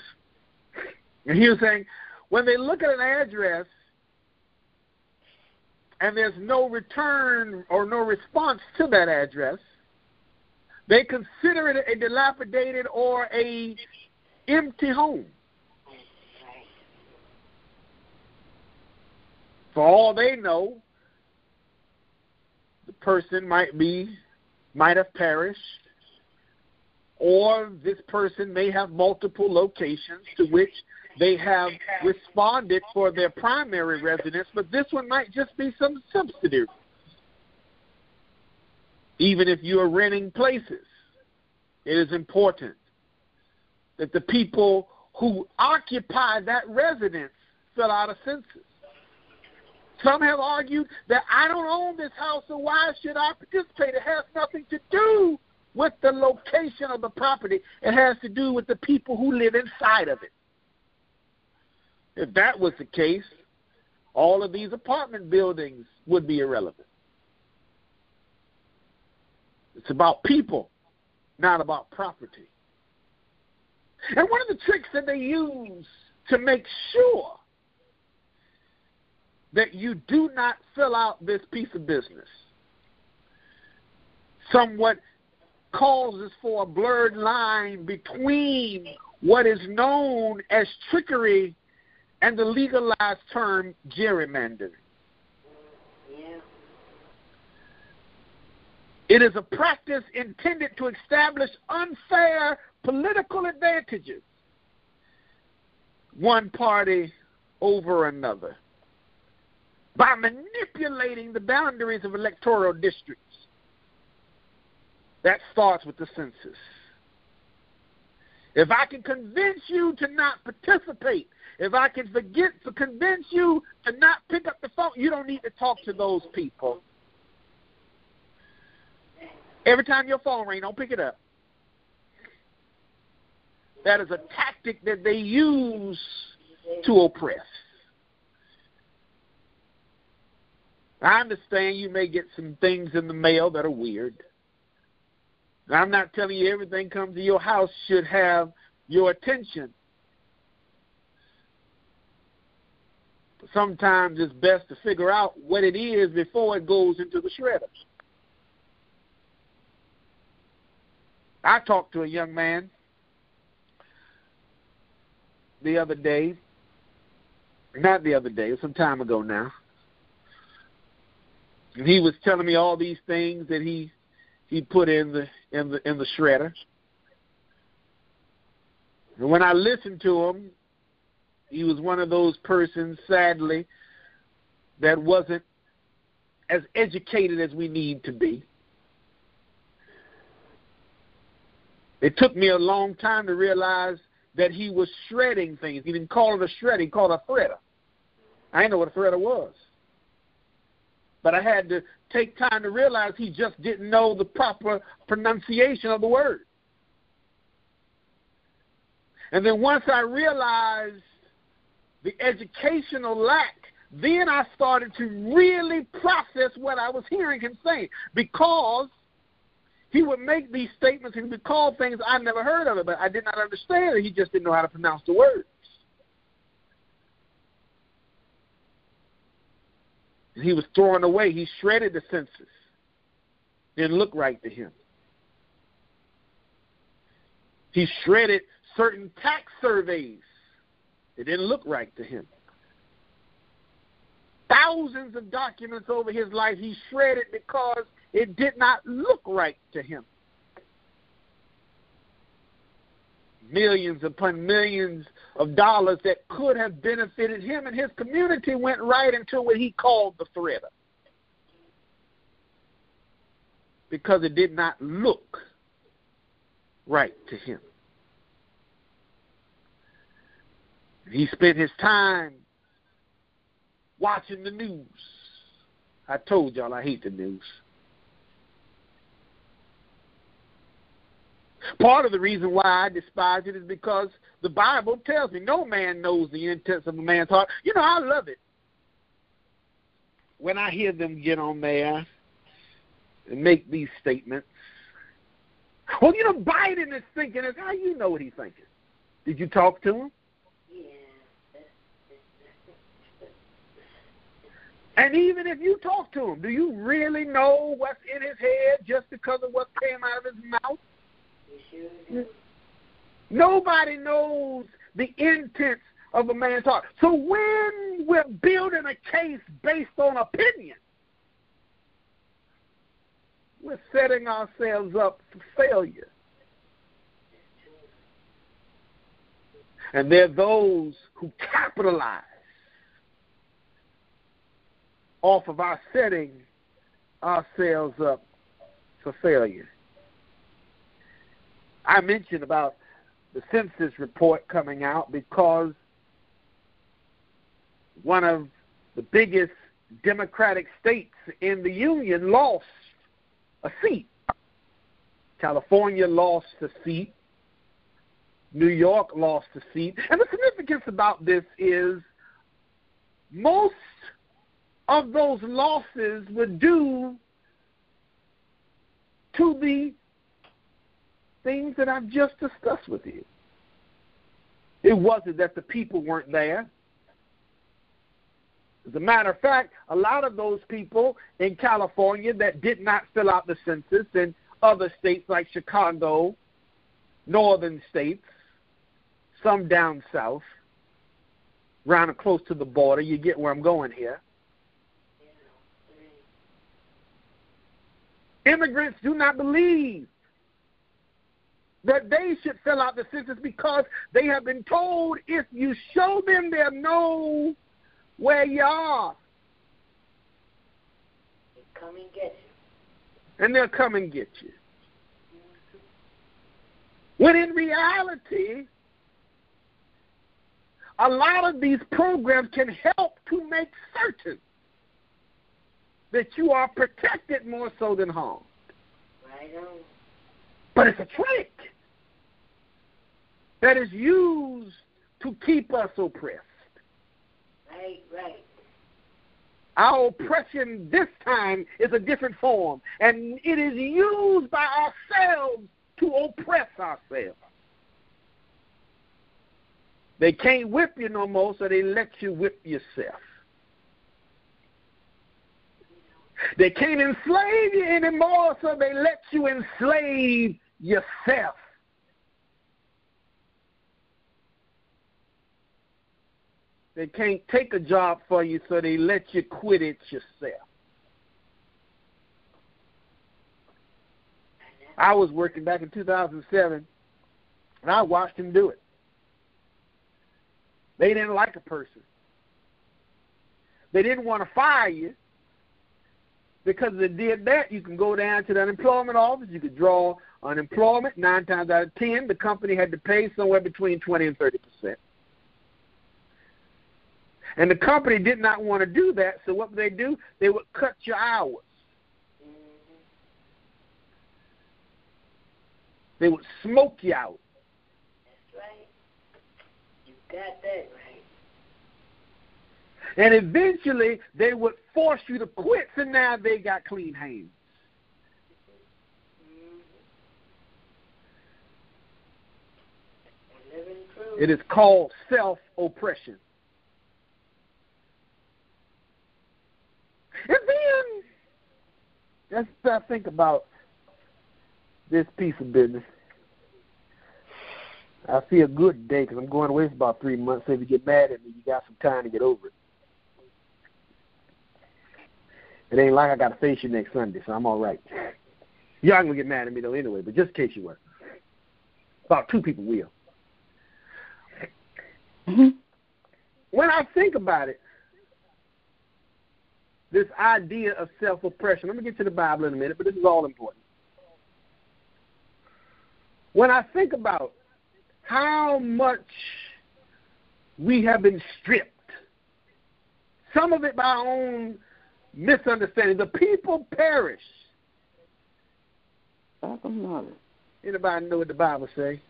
And he was saying, when they look at an address and there's no return or no response to that address, they consider it a dilapidated or a empty home. For all they know, the person might be might have perished or this person may have multiple locations to which they have responded for their primary residence, but this one might just be some subsidiary even if you are renting places, it is important that the people who occupy that residence fill out a census. Some have argued that I don't own this house, so why should I participate? It has nothing to do with the location of the property, it has to do with the people who live inside of it. If that was the case, all of these apartment buildings would be irrelevant. It's about people, not about property. And one of the tricks that they use to make sure that you do not fill out this piece of business somewhat causes for a blurred line between what is known as trickery and the legalized term gerrymandering. It is a practice intended to establish unfair political advantages, one party over another, by manipulating the boundaries of electoral districts. That starts with the census. If I can convince you to not participate, if I can forget to convince you to not pick up the phone, you don't need to talk to those people. Every time your phone rings, don't pick it up. That is a tactic that they use to oppress. I understand you may get some things in the mail that are weird. I'm not telling you everything comes to your house should have your attention. Sometimes it's best to figure out what it is before it goes into the shredder. I talked to a young man the other day, not the other day, some time ago now. And he was telling me all these things that he he put in the in the in the shredder. And when I listened to him, he was one of those persons, sadly, that wasn't as educated as we need to be. It took me a long time to realize that he was shredding things. He didn't call it a shred, he called it a threader. I didn't know what a threader was. But I had to take time to realize he just didn't know the proper pronunciation of the word. And then once I realized the educational lack, then I started to really process what I was hearing him say because he would make these statements and he would call things I never heard of it, but I did not understand it. He just didn't know how to pronounce the words. And he was throwing away. He shredded the census. Didn't look right to him. He shredded certain tax surveys. It didn't look right to him. Thousands of documents over his life he shredded because it did not look right to him. Millions upon millions of dollars that could have benefited him and his community went right into what he called the threader. Because it did not look right to him. He spent his time watching the news. I told y'all I hate the news. Part of the reason why I despise it is because the Bible tells me no man knows the intents of a man's heart. You know, I love it when I hear them get on there and make these statements. Well, you know, Biden is thinking, as ah, how you know what he's thinking? Did you talk to him? And even if you talk to him, do you really know what's in his head just because of what came out of his mouth? Nobody knows the intents of a man's heart. So when we're building a case based on opinion, we're setting ourselves up for failure. And there are those who capitalize off of our setting ourselves up for failure. I mentioned about the census report coming out because one of the biggest Democratic states in the Union lost a seat. California lost a seat. New York lost a seat. And the significance about this is most of those losses were due to the things that I've just discussed with you. It wasn't that the people weren't there. As a matter of fact, a lot of those people in California that did not fill out the census and other states like Chicago, northern states, some down south, around close to the border, you get where I'm going here. Immigrants do not believe that they should fill out the census because they have been told if you show them, they'll know where you are. They come and get you. And they'll come and get you. When in reality, a lot of these programs can help to make certain that you are protected more so than harmed. Right on. But it's a trick that is used to keep us oppressed. Right, right. Our oppression this time is a different form, and it is used by ourselves to oppress ourselves. They can't whip you no more, so they let you whip yourself. They can't enslave you anymore, so they let you enslave yourself. They can't take a job for you, so they let you quit it yourself. I was working back in 2007, and I watched him do it. They didn't like a person. They didn't want to fire you because if they did that, you can go down to the unemployment office. You could draw unemployment nine times out of ten. The company had to pay somewhere between 20 and 30 percent. And the company did not want to do that, so what would they do? They would cut your hours. They would smoke you out. That's right. You got that right. And eventually they would force you to quit, so now they got clean hands. Mm-hmm. Proof. It is called self oppression. And then, as I think about this piece of business, I feel good today because I'm going away for about three months. So if you get mad at me, you got some time to get over it. It ain't like I got to face you next Sunday, so I'm all right. Y'all gonna get mad at me though anyway, but just in case you were. About two people will. Mhm. When I think about it, this idea of self oppression, Let me get to the Bible in a minute, but this is all important. When I think about how much we have been stripped, some of it by our own misunderstanding, the people perish. Lack of knowledge. Anybody know what the Bible say?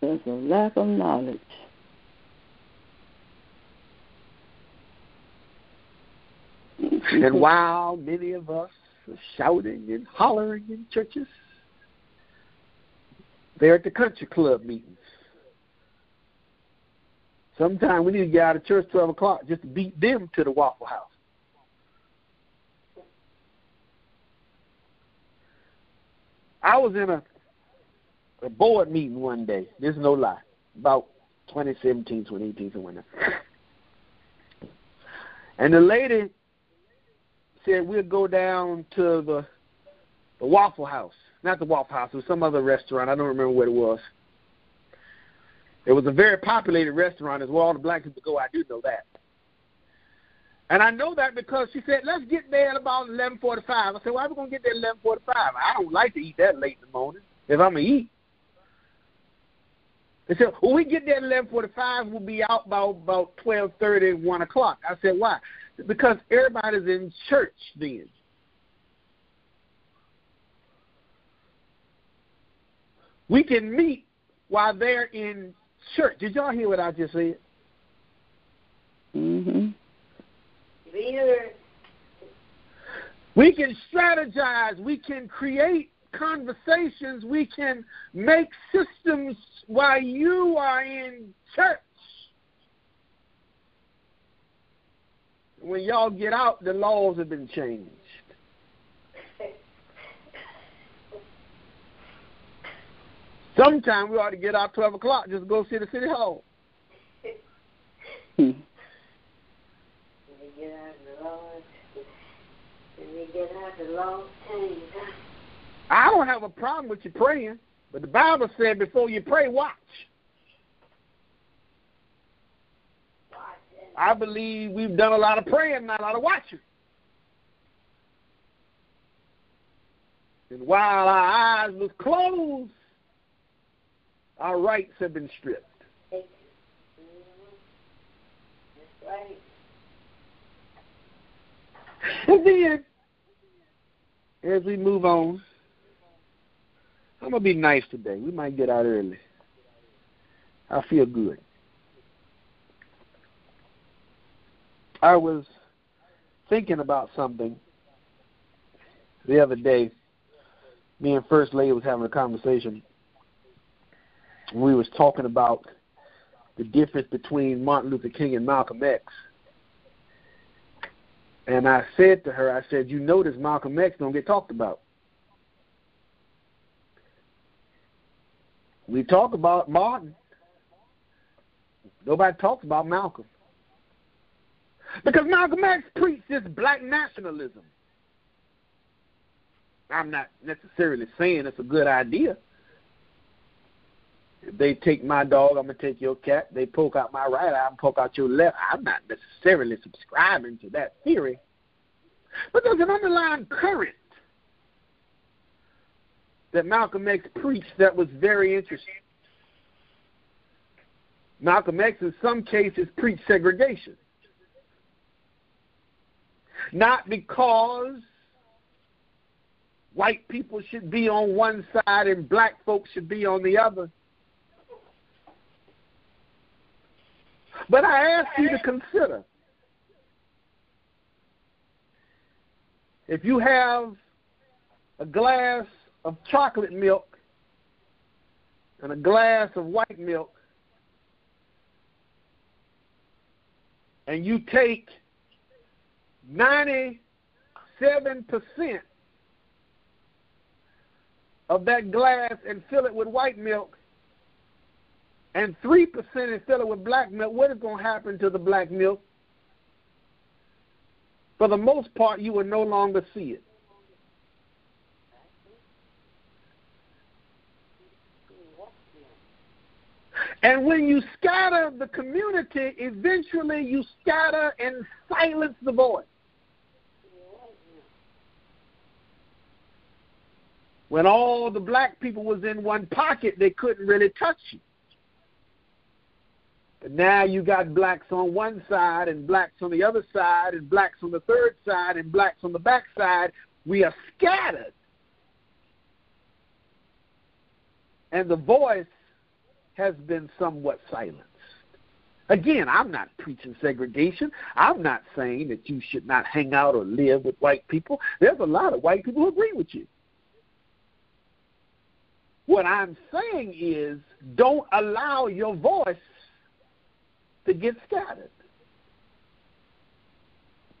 There's a lack of knowledge. And while many of us are shouting and hollering in churches, they're at the country club meetings. Sometimes we need to get out of church twelve o'clock just to beat them to the Waffle House. I was in a a board meeting one day. There's no lie. About 2017, 2018, somewhere there. And the lady said we'll go down to the the Waffle House. Not the Waffle House, it was some other restaurant. I don't remember what it was. It was a very populated restaurant as well. All the black people go. I do know that. And I know that because she said, let's get there at about 11.45. I said, why are we to get there at 11.45? I don't like to eat that late in the morning if I'm to eat. They said, when we get there at 11.45, we'll be out by about 12.30, 1 o'clock. I said, why? Because everybody's in church then. We can meet while they're in church. Did y'all hear what I just said? Mm-hmm. We can strategize. We can create conversations. We can make systems while you are in church. When y'all get out, the laws have been changed. Sometime we ought to get out 12 o'clock, just go see the city hall. Hmm. when we get out of the Lord, when we get out the Lord change, huh? I don't have a problem with you praying, but the Bible said before you pray. Watch it. I believe we've done a lot of praying, not a lot of watching. And while our eyes was closed, our rights have been stripped. Mhm. Right. And then, as we move on, I'm going to be nice today. We might get out early. I feel good. I was thinking about something the other day. Me and First Lady was having a conversation. We was talking about the difference between Martin Luther King and Malcolm X. And I said to her, I said, you notice Malcolm X don't get talked about. We talk about Martin. Nobody talks about Malcolm. Because Malcolm X preached this black nationalism. I'm not necessarily saying it's a good idea. If they take my dog, I'm gonna take your cat. They poke out my right eye, I'm poke out your left. I'm not necessarily subscribing to that theory, but there's an underlying current that Malcolm X preached that was very interesting. Malcolm X, in some cases, preached segregation. Not because white people should be on one side and black folks should be on the other. But I ask you to consider if you have a glass of chocolate milk and a glass of white milk, and you take 97% of that glass and fill it with white milk, and 3% and fill it with black milk, what is going to happen to the black milk? For the most part, you will no longer see it. And when you scatter the community, eventually you scatter and silence the voice. When all the black people was in one pocket, they couldn't really touch you. But now you got blacks on one side and blacks on the other side and blacks on the third side and blacks on the back side. We are scattered. And the voice has been somewhat silenced. Again, I'm not preaching segregation. I'm not saying that you should not hang out or live with white people. There's a lot of white people who agree with you. What I'm saying is don't allow your voice to get scattered.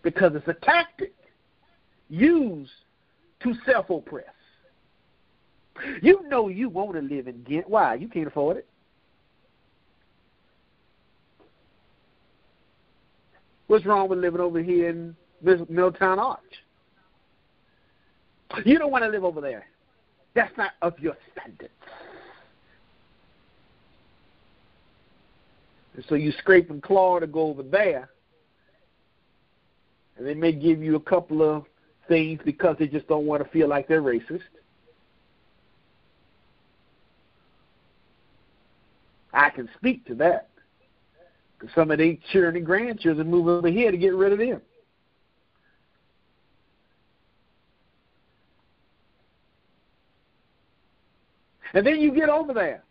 Because it's a tactic used to self oppress. You know you want to live in Ghent. Why? You can't afford it. What's wrong with living over here in this Middletown Arch? You don't want to live over there. That's not of your standards. And so you scrape and claw to go over there. And they may give you a couple of things because they just don't want to feel like they're racist. I can speak to that. Some of their children and grandchildren move over here to get rid of them. And then you get over there.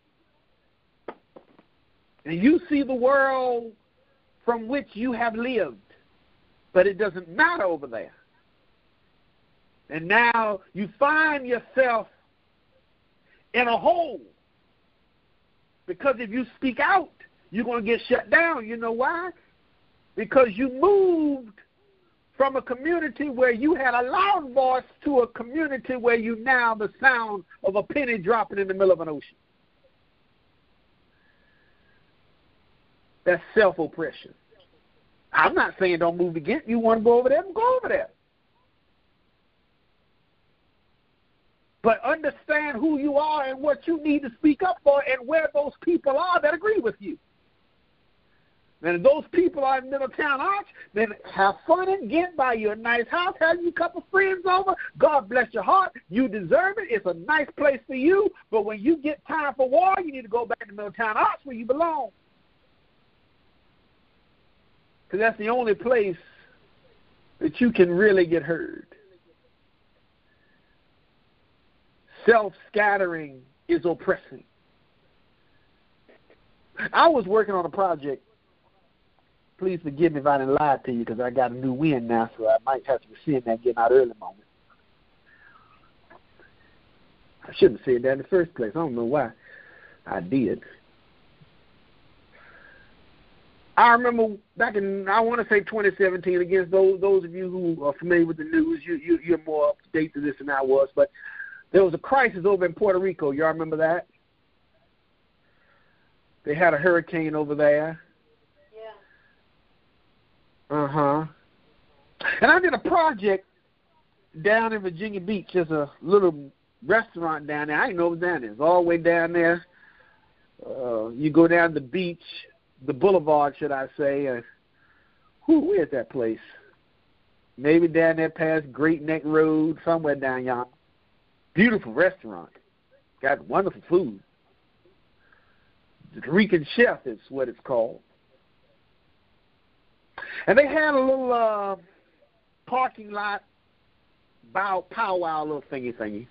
And you see the world from which you have lived. But it doesn't matter over there. And now you find yourself in a hole. Because if you speak out, you're going to get shut down. You know why? Because you moved from a community where you had a loud voice to a community where you now the sound of a penny dropping in the middle of an ocean. That's self oppression. I'm not saying don't move again. You want to go over there, go over there. But understand who you are and what you need to speak up for and where those people are that agree with you. And those people are in Middletown Arch, then have fun and get by your nice house, have you a couple friends over. God bless your heart. You deserve it. It's a nice place for you. But when you get time for war, you need to go back to Middletown Arch where you belong. Because that's the only place that you can really get heard. Self scattering is oppressing. I was working on a project. Please forgive me if I didn't lie to you because I got a new win now, so I might have to rescind that getting out early moment. I shouldn't have said that in the first place. I don't know why I did. I remember back in I want to say 2017. Against those those of you who are familiar with the news, you, you you're more up to date to this than I was. But there was a crisis over in Puerto Rico. Y'all remember that? They had a hurricane over there. Uh huh. And I did a project down in Virginia Beach. There's a little restaurant down there. I didn't know it was down there. All the way down there. Uh, you go down the beach, the boulevard, should I say? And who? Where's that place? Maybe down there past Great Neck Road, somewhere down yonder. Beautiful restaurant. Got wonderful food. The Rican Chef is what it's called. And they had a little uh, parking lot bow powwow little thingy thingy.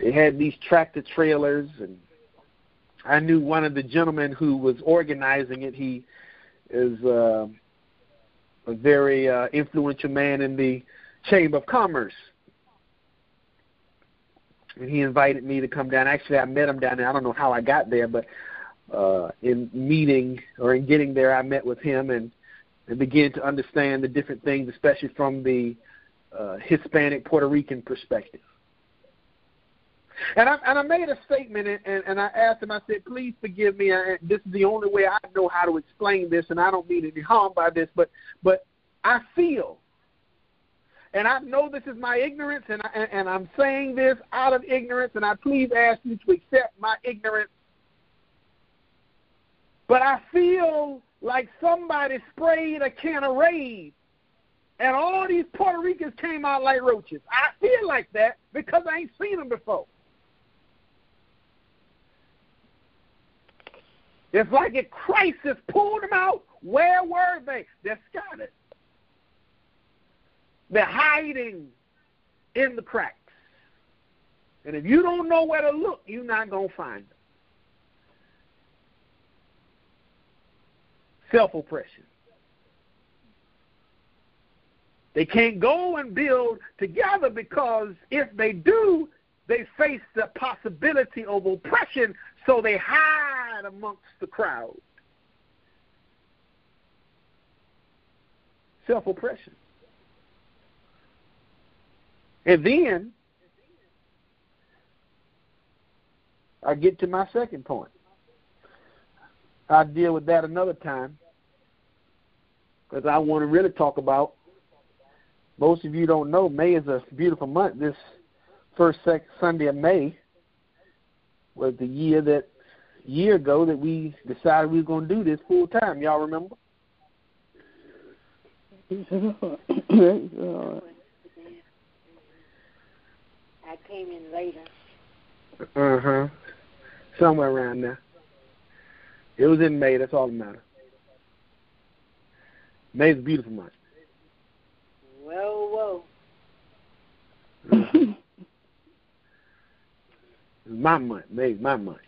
They had these tractor trailers and I knew one of the gentlemen who was organizing it. He is uh, a very uh, influential man in the Chamber of Commerce. And he invited me to come down. Actually, I met him down there. I don't know how I got there, but uh, in meeting or in getting there, I met with him and, and began to understand the different things, especially from the uh, Hispanic Puerto Rican perspective. And I and I made a statement and, and, and I asked him. I said, "Please forgive me. I, this is the only way I know how to explain this, and I don't mean any harm by this, but but I feel, and I know this is my ignorance, and I, and, and I'm saying this out of ignorance, and I please ask you to accept my ignorance. But I feel like somebody sprayed a can of Raid and all these Puerto Ricans came out like roaches. I feel like that because I ain't seen them before. It's like a crisis pulled them out. Where were they? They're scattered. They're hiding in the cracks. And if you don't know where to look, you're not going to find them. Self oppression. They can't go and build together because if they do, they face the possibility of oppression, so they hide amongst the crowd. Self oppression. And then I get to my second point. I'll deal with that another time because I want to really talk about most of you don't know, May is a beautiful month. This first sec- Sunday of May was the year that year ago that we decided we were going to do this full time. Y'all remember? I came in later. Uh huh. Somewhere around there. It was in May. That's all that matters. May is a beautiful month. Well, whoa. it's my month. May's my month.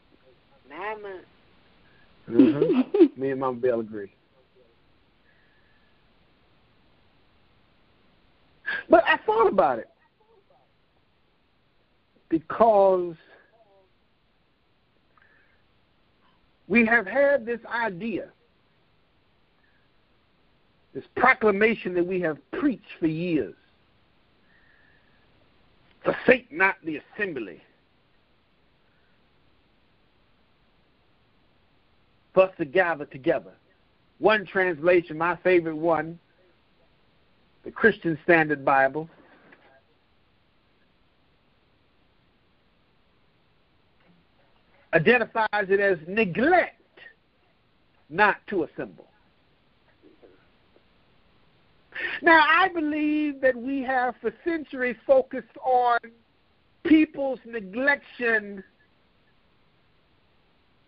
My month. Mm-hmm. Me and Mama Bell agree. But I thought about it because we have had this idea, this proclamation that we have preached for years. Forsake not the assembly. For us to gather together. One translation, my favorite one, the Christian Standard Bible, identifies it as neglect not to assemble. Now, I believe that we have for centuries focused on people's neglection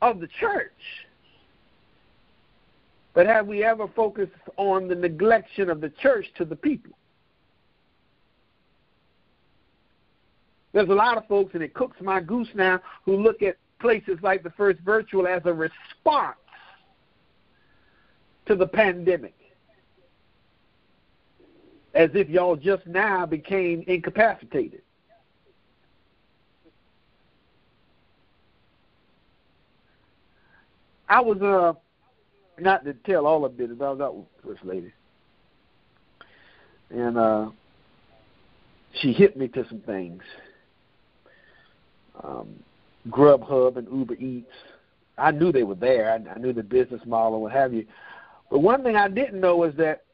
of the church. But have we ever focused on the neglection of the church to the people? There's a lot of folks, and it cooks my goose now, who look at places like the First Virtual as a response to the pandemic. As if y'all just now became incapacitated. I was uh not to tell all of it, but I was out with First Lady. And uh she hit me to some things. Um Grubhub and Uber Eats. I knew they were there. I, I knew the business model and what have you. But one thing I didn't know is that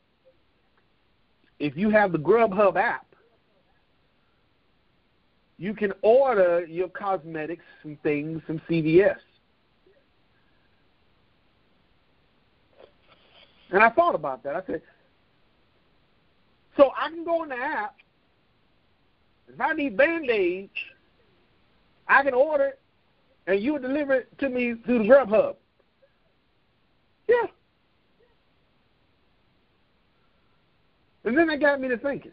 if you have the Grubhub app, you can order your cosmetics, some things, from CVS. And I thought about that. I said, so I can go on the app. If I need band aids, I can order it, and you deliver it to me through the Grubhub. Yeah. And then that got me to thinking.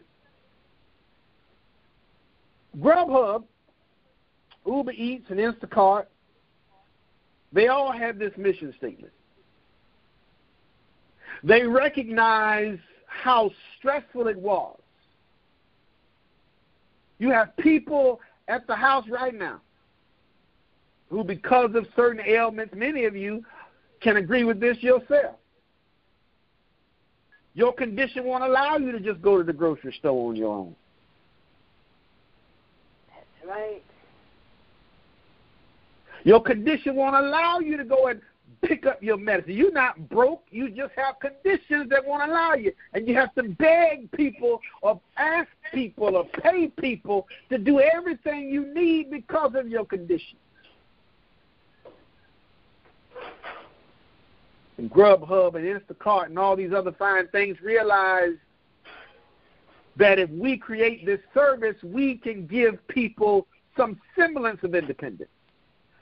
Grubhub, Uber Eats, and Instacart, they all have this mission statement. They recognize how stressful it was. You have people at the house right now who, because of certain ailments, many of you can agree with this yourself. Your condition won't allow you to just go to the grocery store on your own. That's right. Your condition won't allow you to go and pick up your medicine. You're not broke. You just have conditions that won't allow you. And you have to beg people or ask people or pay people to do everything you need because of your condition. And Grubhub and Instacart and all these other fine things realize that if we create this service, we can give people some semblance of independence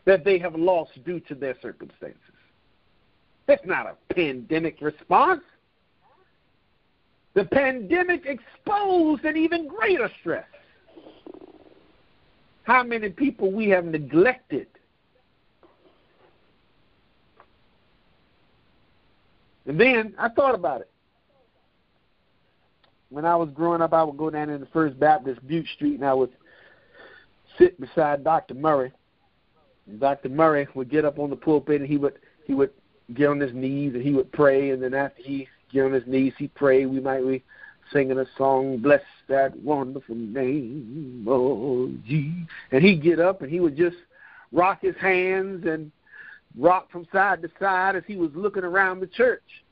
that they have lost due to their circumstances. That's not a pandemic response. The pandemic exposed an even greater stress. How many people we have neglected And then I thought about it. When I was growing up, I would go down in the First Baptist Bute Street and I would sit beside Dr. Murray. And Dr. Murray would get up on the pulpit and he would he would get on his knees and he would pray and then after he get on his knees he prayed we might be singing a song, Bless that wonderful name of Jesus and he'd get up and he would just rock his hands and rock from side to side as he was looking around the church.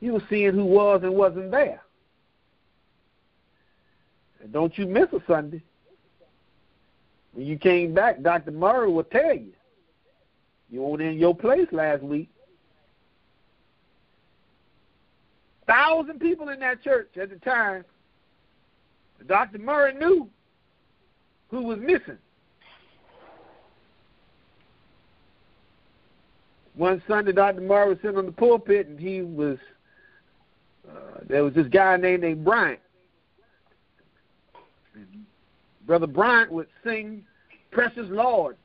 He was seeing who was and wasn't there. And don't you miss a Sunday. When you came back, Dr. Murray will tell you. You weren't in your place last week. Thousand people in that church at the time. Dr. Murray knew who was missing. One Sunday, Dr. Murray was sitting on the pulpit, and he was uh, there was this guy named named Bryant. And Brother Bryant would sing, "Precious Lord,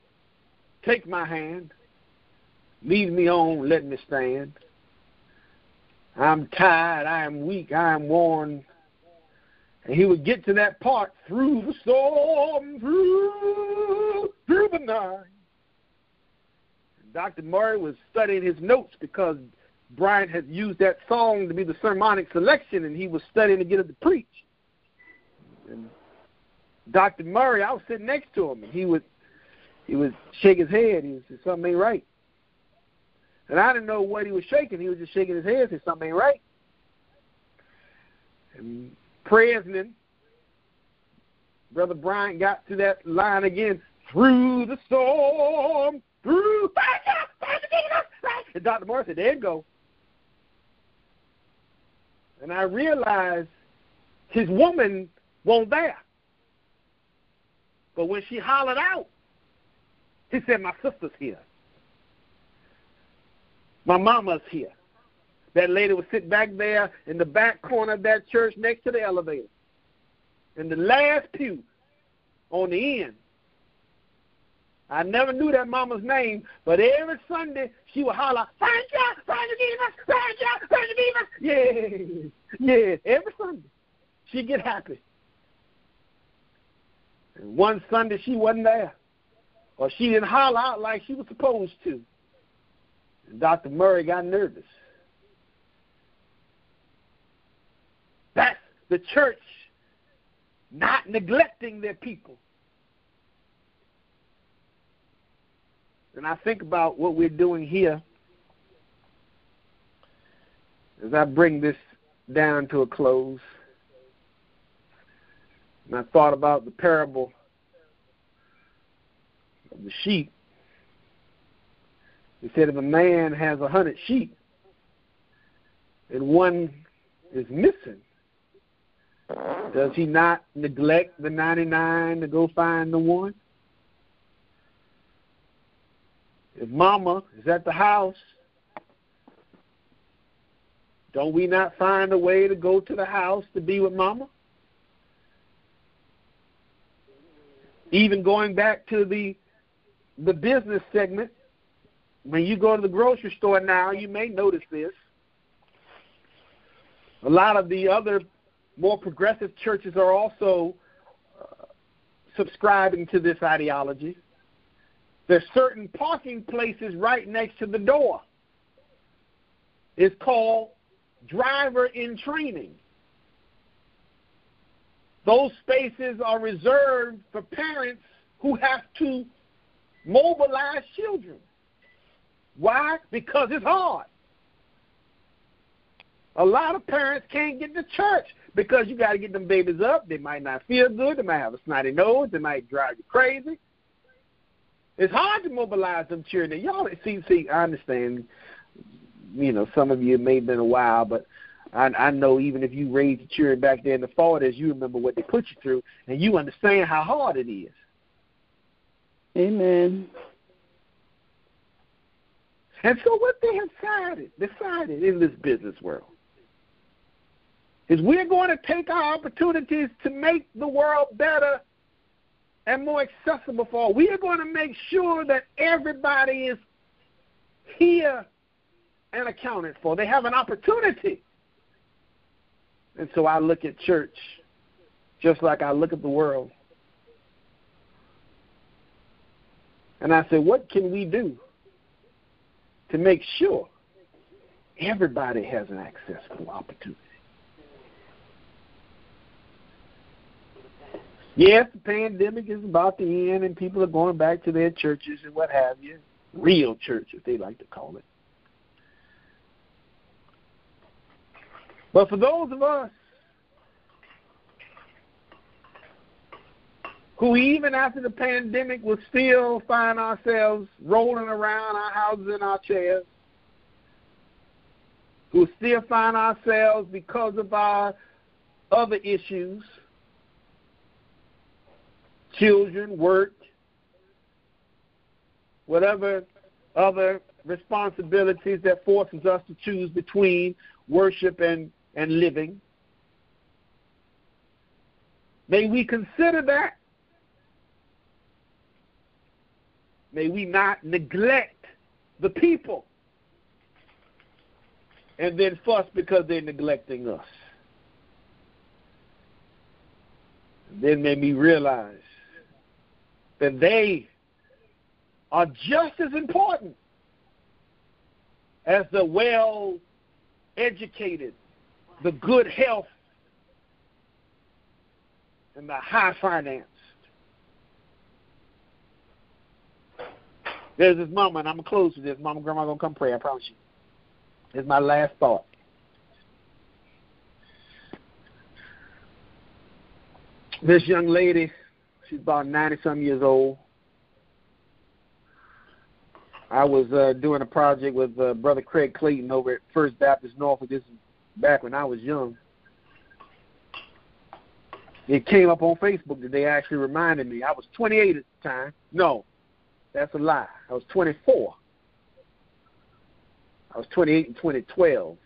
take my hand, lead me on, let me stand. I'm tired, I am weak, I am worn." And he would get to that part through the storm, through through the night. Dr. Murray was studying his notes because Bryant had used that song to be the sermonic selection, and he was studying to get it to preach. And Dr. Murray, I was sitting next to him, and he would he would shake his head. He say something ain't right, and I didn't know what he was shaking. He was just shaking his head, say something ain't right. And presently, Brother Bryant got to that line again. Through the storm, and Dr. Moore said, There you go. And I realized his woman won't there. But when she hollered out, he said, My sister's here. My mama's here. That lady would sit back there in the back corner of that church next to the elevator. In the last pew on the end I never knew that mama's name, but every Sunday she would holler, Jesus, thank you, thank you, Jesus. Yeah, yeah, every Sunday. She'd get happy. And one Sunday she wasn't there, or she didn't holler out like she was supposed to. And Dr. Murray got nervous. That's the church not neglecting their people. And I think about what we're doing here as I bring this down to a close. And I thought about the parable of the sheep. He said if a man has a hundred sheep and one is missing, does he not neglect the 99 to go find the one? Mama is at the house, don't we not find a way to go to the house to be with mama? Even going back to the the business segment, when you go to the grocery store now, you may notice this. A lot of the other more progressive churches are also uh, subscribing to this ideology. There's certain parking places right next to the door. It's called driver in training. Those spaces are reserved for parents who have to mobilize children. Why? Because it's hard. A lot of parents can't get to church because you got to get them babies up. They might not feel good. They might have a snotty nose. They might drive you crazy. It's hard to mobilize them children. Y'all see, see, I understand. You know, some of you may have been a while, but I, I know even if you raised the children back there in the 40s, you remember what they put you through, and you understand how hard it is. Amen. And so, what they have decided, decided in this business world is we're going to take our opportunities to make the world better and more accessible for all. We are going to make sure that everybody is here and accounted for. They have an opportunity. And so I look at church just like I look at the world. And I say, what can we do to make sure everybody has an accessible opportunity? Yes, the pandemic is about to end and people are going back to their churches and what have you. Real church, if they like to call it. But for those of us who, even after the pandemic, will still find ourselves rolling around our houses in our chairs, who still find ourselves because of our other issues children, work, whatever other responsibilities that forces us to choose between worship and, and living. May we consider that. May we not neglect the people and then fuss because they're neglecting us. then made me realize that they are just as important as the well educated, the good health, and the high finance. There's this and I'm to close with this. Mama and Grandma to come pray, I promise you. It's my last thought. This young lady She's about 90 some years old. I was uh, doing a project with uh, Brother Craig Clayton over at First Baptist Norfolk. This is back when I was young. It came up on Facebook that they actually reminded me. I was 28 at the time. No, that's a lie. I was 24. I was 28 in 2012.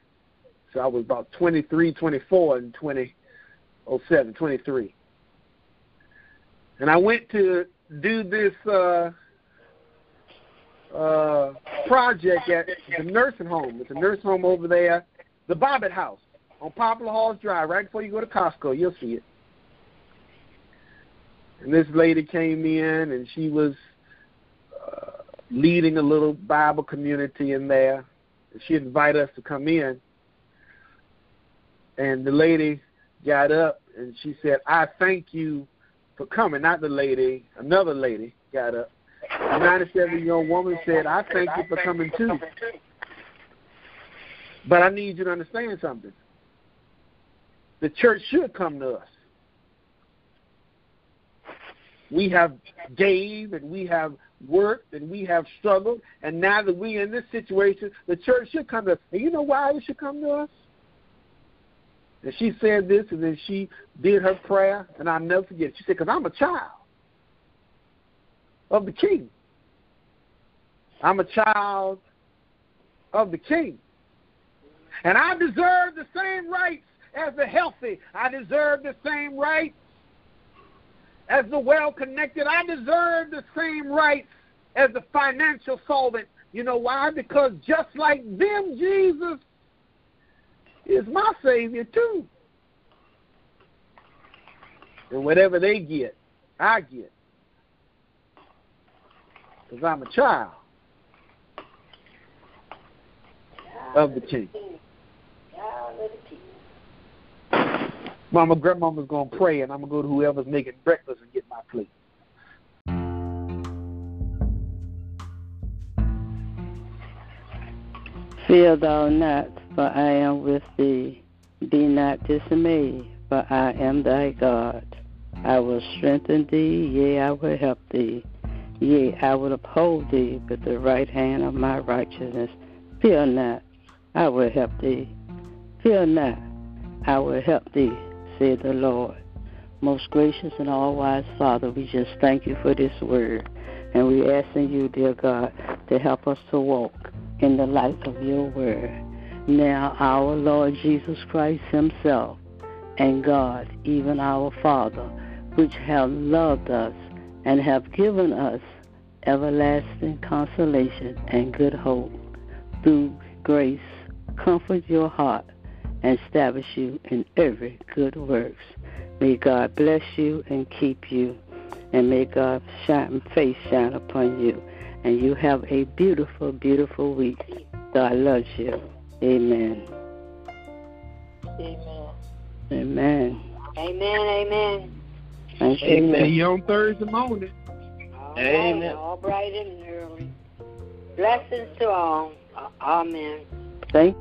So I was about 23, 24 in 2007, 23 and I went to do this uh, uh, project at the nursing home. It's a nursing home over there, the Bobbitt House on Poplar Halls Drive, right before you go to Costco. You'll see it. And this lady came in, and she was uh, leading a little Bible community in there. She invited us to come in, and the lady got up and she said, "I thank you for coming. Not the lady, another lady got up. A 97 year old woman said, I thank you for coming too. But I need you to understand something. The church should come to us. we have gave and we have worked and we have struggled, and now that we're in this situation, the church should come to us. And you know why it should come to us? And she said this, and then she did her prayer, and I'll never forget it. She said, Because I'm a child of the king. I'm a child of the king. And I deserve the same rights as the healthy. I deserve the same rights as the well connected. I deserve the same rights as the financial solvent. You know why? Because just like them, Jesus is my Savior too. And whatever they get, I get. Because I'm a child of the King. Mama, grandmama's gonna pray, and I'm gonna go to whoever's making breakfast and get my plate. Fear thou not, for I am with thee. Be not dismayed, for I am thy God. I will strengthen thee, yea, I will help thee. Yea, I will uphold thee with the right hand of my righteousness. Fear not, I will help thee. Fear not, I will help thee, said the Lord. Most gracious and all wise Father, we just thank you for this word. And we asking you, dear God, to help us to walk in the light of your word. Now, our Lord Jesus Christ Himself and God, even our Father, which have loved us and have given us everlasting consolation and good hope through grace, comfort your heart and establish you in every good works. May God bless you and keep you, and may God's shine, face shine upon you. And you have a beautiful, beautiful week. God loves you. Amen. Amen. Amen. Amen. Amen. Thank you. Amen. See you on Thursday morning. All Amen. Right, all bright and early. Blessings to all. Amen. Thank